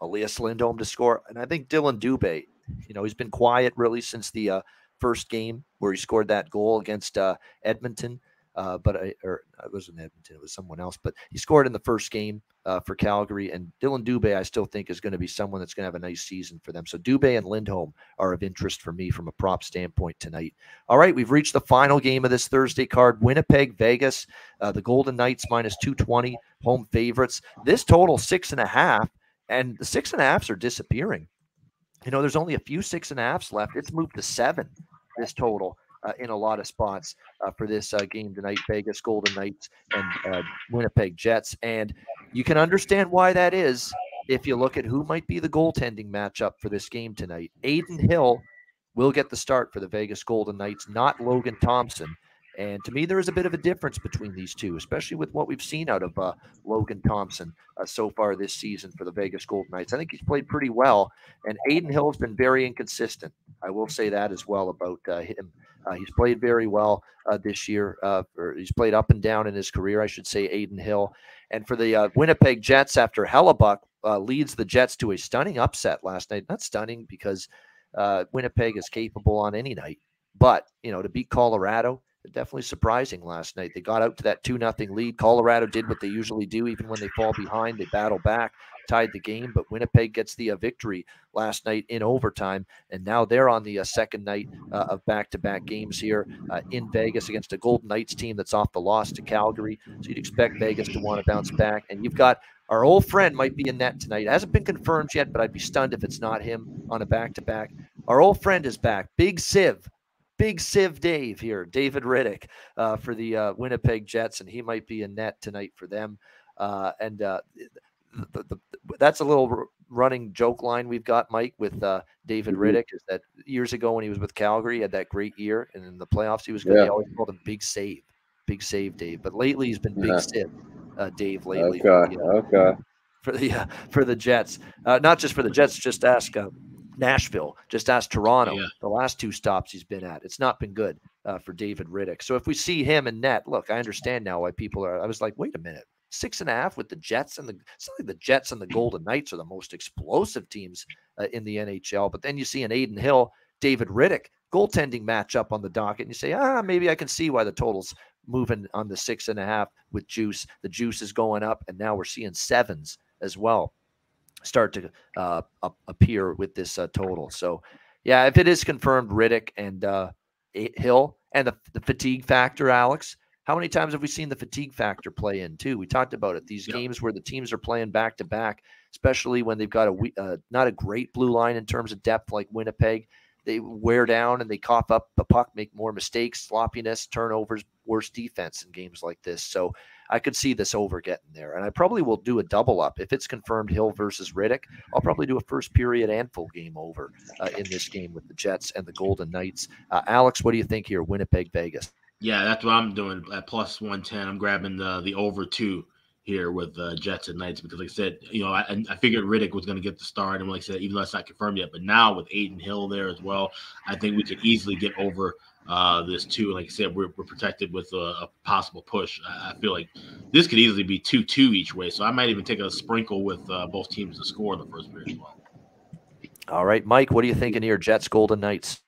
Elias Lindholm to score. And I think Dillon Dubé, you know, he's been quiet really since the uh, first game where he scored that goal against uh, Edmonton. Uh, but I, or it wasn't Edmonton, it was someone else. But he scored in the first game uh, for Calgary, and Dillon Dubé, I still think is going to be someone that's going to have a nice season for them. So Dubé and Lindholm are of interest for me from a prop standpoint tonight. All right, we've reached the final game of this Thursday card: Winnipeg, Vegas. Uh, the Golden Knights minus two twenty, home favorites. This total six and a half, and the six and a halfs are disappearing. You know, there's only a few six and a halfs left. It's moved to seven. This total uh, in a lot of spots uh, for this uh, game tonight Vegas Golden Knights and uh, Winnipeg Jets. And you can understand why that is if you look at who might be the goaltending matchup for this game tonight. Adin Hill will get the start for the Vegas Golden Knights, not Logan Thompson. And to me, there is a bit of a difference between these two, especially with what we've seen out of uh, Logan Thompson uh, so far this season for the Vegas Golden Knights. I think he's played pretty well, and Adin Hill has been very inconsistent. I will say that as well about uh, him uh, he's played very well uh, this year. Uh, or he's played up and down in his career, I should say. Adin Hill, and for the Winnipeg Jets, after Hellebuyck uh, leads the Jets to a stunning upset last night. Not stunning because Winnipeg is capable on any night, but you know to beat Colorado. Definitely surprising last night. They got out to that 2 nothing lead. Colorado did what they usually do, even when they fall behind, they battle back. tied the game, but Winnipeg gets the uh, victory last night in overtime, and now they're on the uh, second night uh, of back-to-back games here uh, in Vegas against a Golden Knights team that's off the loss to Calgary. So you'd expect Vegas to want to bounce back, and you've got our old friend might be in net tonight. It hasn't been confirmed yet, but I'd be stunned if it's not him on a back-to-back. Our old friend is back, Big Sieve. Big Sieve Dave here, David Rittich uh, for the uh, Winnipeg Jets, and he might be in net tonight for them. Uh, and uh, the, the, that's a little running joke line we've got, Mike, with uh, David mm-hmm. Is that years ago when he was with Calgary, he had that great year, and in the playoffs he was good. Yeah. They always called him Big Save, Big Save Dave. But lately he's been Big yeah. Sieve, uh, Dave. Lately, okay, for the, okay. For the uh, for the Jets, uh, not just for the Jets. Just ask uh, Nashville. Just ask Toronto. Yeah. The last two stops he's been at, it's not been good uh, for David Rittich. So if we see him in net, look, I understand now why people are. I was like, wait a minute, six and a half with the Jets and the it's not like the Jets and the Golden Knights are the most explosive teams uh, in the NHL. But then you see an Adin Hill, David Rittich goaltending matchup on the docket, and you say, ah, maybe I can see why the totals moving on the six and a half with juice. The juice is going up, and now we're seeing sevens as well start to uh, appear with this uh, total. So, yeah, if it is confirmed, Rittich and uh, Hill and the, the fatigue factor, Alex, how many times have we seen the fatigue factor play in too? We talked about it. These yep. games where the teams are playing back to back, especially when they've got a uh, not a great blue line in terms of depth like Winnipeg, they wear down and they cough up the puck, make more mistakes, sloppiness, turnovers, worse defense in games like this. So I could see this over getting there, and I probably will do a double up if it's confirmed Hill versus Rittich, I'll probably do a first period and full game over uh, in this game with the Jets and the Golden Knights. Uh, Alex, what do you think here? Winnipeg, Vegas. Yeah, that's what I'm doing at plus 110. I'm grabbing the the over two here with uh, Jets and Knights because, like I said, you know, I, I figured Rittich was going to get the start, and like I said, even though it's not confirmed yet, but now with Adin Hill there as well, I think we could easily get over uh, this too. Like I said, we're, we're protected with a, a possible push. I, I, feel like this could easily be two two each way, so I might even take a sprinkle with uh, both teams to score in the first period as well. All right, Mike, what are you thinking here? Jets, Golden Knights.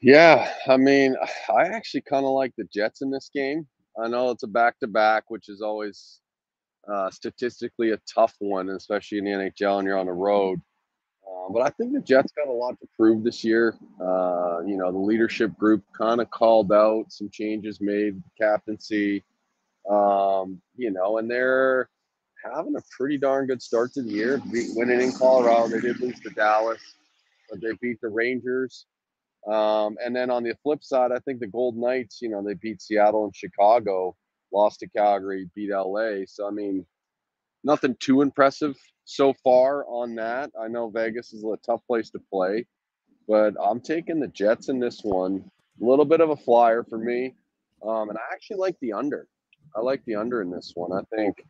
Yeah, I mean, I actually kind of like the Jets in this game. I know it's a back to back, which is always uh, statistically a tough one, especially in the NHL and you're on the road. Uh, but I think the Jets got a lot to prove this year. Uh, you know, the leadership group kind of called out some changes made, captaincy, um, you know, and they're having a pretty darn good start to the year. winning in Colorado, they did lose to Dallas, but they beat the Rangers. Um, and then on the flip side, I think the Gold Knights, you know, they beat Seattle and Chicago, lost to Calgary, beat LA. So, I mean, nothing too impressive so far on that. I know Vegas is a tough place to play, but I'm taking the Jets in this one. A little bit of a flyer for me. Um, and I actually like the under. I like the under in this one. I think,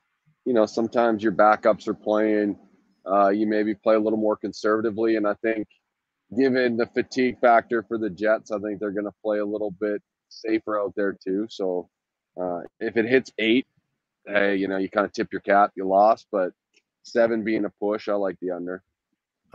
you know, sometimes your backups are playing. Uh, you maybe play a little more conservatively. And I think given the fatigue factor for the Jets, I think they're going to play a little bit safer out there too. So uh, if it hits eight, hey, you know, you kind of tip your cap, you lost. But seven being a push, I like the under.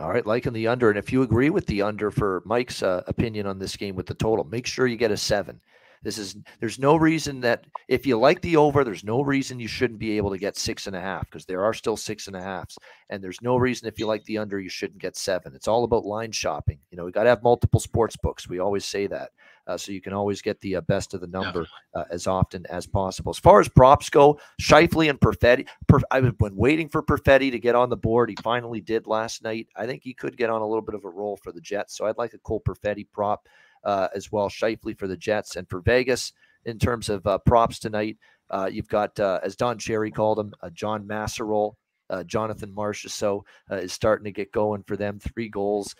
All right, liking the under. And if you agree with the under for Mike's uh, opinion on this game with the total, make sure you get a seven. This is there's no reason that if you like the over, there's no reason you shouldn't be able to get six and a half because there are still six and a halfs. And there's no reason if you like the under, you shouldn't get seven. It's all about line shopping. You know, we got to have multiple sports books. We always say that. Uh, so you can always get the uh, best of the number uh, as often as possible. As far as props go, Scheifele and Perfetti, per, I've been waiting for Perfetti to get on the board. He finally did last night. I think he could get on a little bit of a roll for the Jets. So I'd like a Cole Perfetti prop uh, as well. Scheifele for the Jets and for Vegas in terms of uh, props tonight. Uh, you've got, uh, as Don Cherry called him, uh, John Massaroll, uh, Jonathan Marchessault is starting to get going for them. Three goals.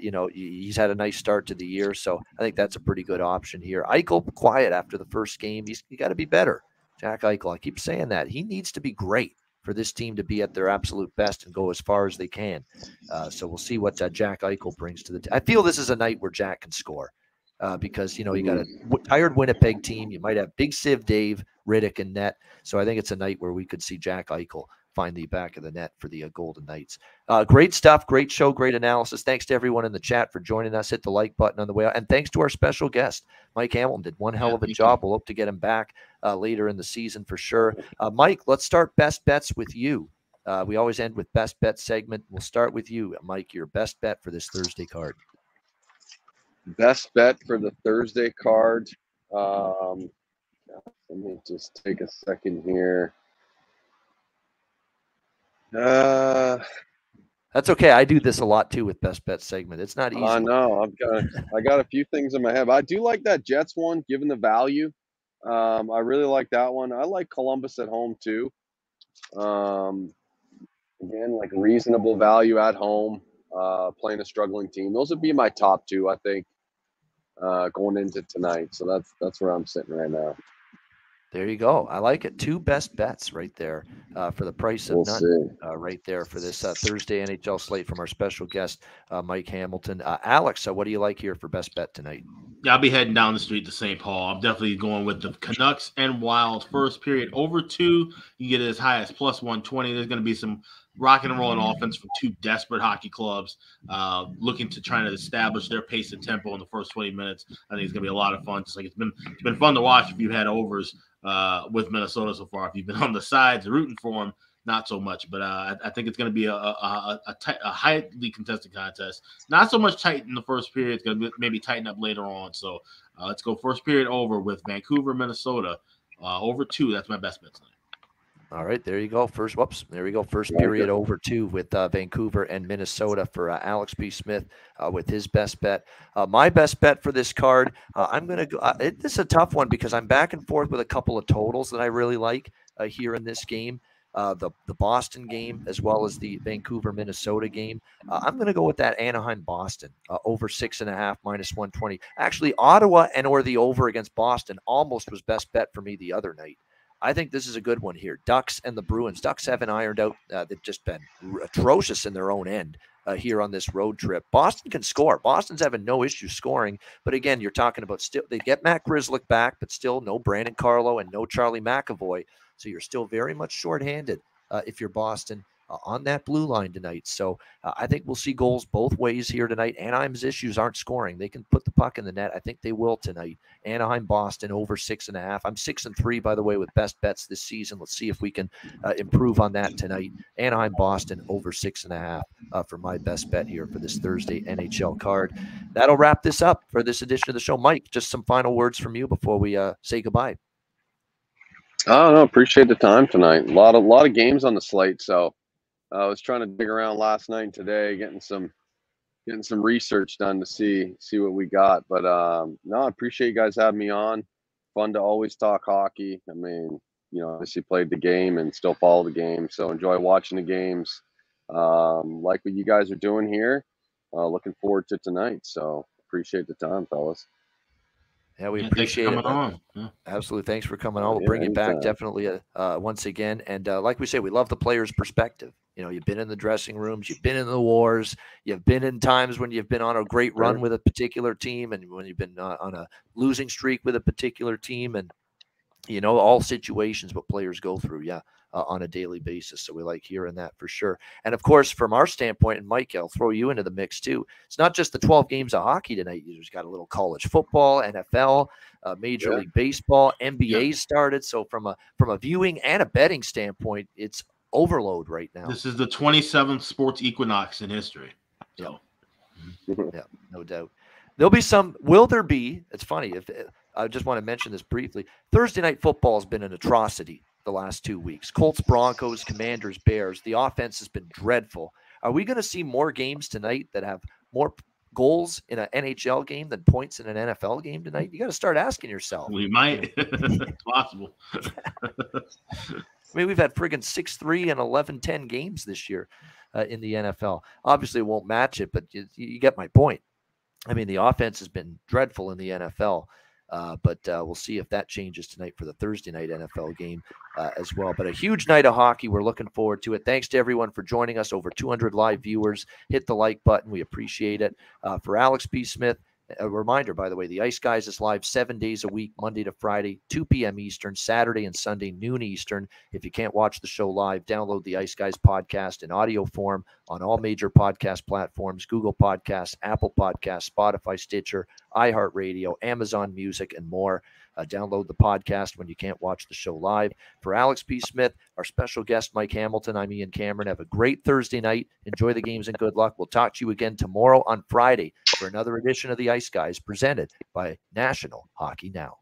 You know, he's had a nice start to the year, so I think that's a pretty good option here. Eichel quiet after the first game. He's got to be better. Jack Eichel. I keep saying that he needs to be great for this team to be at their absolute best and go as far as they can. Uh, so we'll see what uh, Jack Eichel brings to the. I feel this is a night where Jack can score uh, because you know you got a w- tired Winnipeg team. You might have Big Sieve, Dave, Rittich, and Net. So I think it's a night where we could see Jack Eichel find the back of the net for the uh, Golden Knights. Uh, great stuff, great show, great analysis. Thanks to everyone in the chat for joining us. Hit the like button on the way out, and thanks to our special guest, Mike Hamilton. Did one hell yeah, of a job. You. We'll hope to get him back uh, later in the season for sure. Uh, Mike, let's start best bets with you. Uh, we always end with best bet segment. We'll start with you, Mike. Your best bet for this Thursday card. Best bet for the Thursday card. Um, let me just take a second here. Uh, That's okay. I do this a lot too with best bet segment. It's not easy. I know. I've got I got a few things in my head. I do like that Jets one, given the value. Um, I really like that one. I like Columbus at home too. Um, again, like reasonable value at home, uh, playing a struggling team. Those would be my top two, I think, uh, going into tonight. So that's that's where I'm sitting right now. There you go. I like it. Two best bets right there uh, for the price of We'll none. see. Uh, right there for this uh, Thursday NHL slate from our special guest, uh, Mike Hamilton. Uh, Alex, uh, what do you like here for best bet tonight? Yeah, I'll be heading down the street to St. Paul. I'm definitely going with the Canucks and Wild first period over two. You get it as high as plus 120. There's going to be some rock and rolling offense from two desperate hockey clubs uh, looking to try to establish their pace and tempo in the first 20 minutes. I think it's going to be a lot of fun. Just like it's been, it's been fun to watch if you've had overs uh, with Minnesota so far. If you've been [laughs] on the sides rooting for them, not so much. But uh, I, I think it's going to be a, a, a, a, tight, a highly contested contest. Not so much tight in the first period. It's going to maybe tighten up later on. So uh, let's go first period over with Vancouver, Minnesota. Uh, over two. That's my best bet tonight. All right, there you go. First, whoops, there we go. First period over two with uh, Vancouver and Minnesota for uh, Alex B. Smith uh, with his best bet. Uh, my best bet for this card, uh, I'm going to go. Uh, it, this is a tough one because I'm back and forth with a couple of totals that I really like uh, here in this game. Uh, the the Boston game as well as the Vancouver Minnesota game. Uh, I'm going to go with that Anaheim Boston uh, over six and a half minus 120. Actually, Ottawa and or the over against Boston almost was best bet for me the other night. I think this is a good one here. Ducks and the Bruins. Ducks haven't ironed out. Uh, they've just been atrocious in their own end uh, here on this road trip. Boston can score. Boston's having no issue scoring. But again, you're talking about still, they get Matt Grzelcyk back, but still no Brandon Carlo and no Charlie McAvoy. So you're still very much shorthanded uh, if you're Boston on that blue line tonight. So uh, I think we'll see goals both ways here tonight. Anaheim's issues aren't scoring. They can put the puck in the net. I think they will tonight. Anaheim, Boston over six and a half. I'm six and three, by the way, with best bets this season. Let's see if we can uh, improve on that tonight. Anaheim, Boston over six and a half uh, for my best bet here for this Thursday NHL card. That'll wrap this up for this edition of the show. Mike, just some final words from you before we uh, say goodbye. I don't know. Appreciate the time tonight. A lot of lot of games on the slate. So I was trying to dig around last night and today, getting some getting some research done to see see what we got. But um, no, I appreciate you guys having me on. Fun to always talk hockey. I mean, you know, obviously played the game and still follow the game, so enjoy watching the games. Um, like what you guys are doing here. Uh, looking forward to tonight. So appreciate the time, fellas. Yeah, we Yeah, thanks for appreciate it. coming on. Yeah. Absolutely. Thanks for coming on. We'll Yeah, bring it back definitely uh, uh, once again. And uh, like we say, we love the player's perspective. You know, you've been in the dressing rooms, you've been in the wars, you've been in times when you've been on a great run with a particular team, and when you've been uh, on a losing streak with a particular team, and you know all situations what players go through. Yeah. Uh, on a daily basis. So we like hearing that for sure. And of course, from our standpoint, and Mike, I'll throw you into the mix too. It's not just the 12 games of hockey tonight. You've got a little college football, NFL, uh, Major Yeah. League Baseball, NBA started. So from a from a viewing and a betting standpoint, it's overload right now. This is the 27th sports equinox in history. So yeah, [laughs] no doubt. There'll be some. Will there be? It's funny. If uh, I just want to mention this briefly, Thursday night football has been an atrocity the last two weeks. Colts, Broncos, Commanders, Bears. The offense has been dreadful. Are we going to see more games tonight that have more goals in an NHL game than points in an NFL game tonight? You got to start asking yourself. we might. [laughs] it's possible. [laughs] I mean, we've had friggin' 6 3 and 11 10 games this year uh, in the NFL. Obviously, it won't match it, but you, you get my point. I mean, the offense has been dreadful in the NFL, uh, but uh, we'll see if that changes tonight for the Thursday night NFL game uh, as well. But a huge night of hockey. We're looking forward to it. Thanks to everyone for joining us. Over 200 live viewers. Hit the like button. We appreciate it. Uh, for Alex B. Smith, a reminder, by the way, the Ice Guys is live seven days a week, Monday to Friday, 2 p.m. Eastern, Saturday and Sunday, noon Eastern. If you can't watch the show live, download the Ice Guys podcast in audio form on all major podcast platforms Google Podcasts, Apple Podcasts, Spotify, Stitcher, iHeartRadio, Amazon Music, and more. Uh, download the podcast when you can't watch the show live. For Alex B. Smith, our special guest, Mike Hamilton, I'm Ian Cameron. Have a great Thursday night. Enjoy the games and good luck. We'll talk to you again tomorrow on Friday for another edition of the Ice Guys presented by National Hockey Now.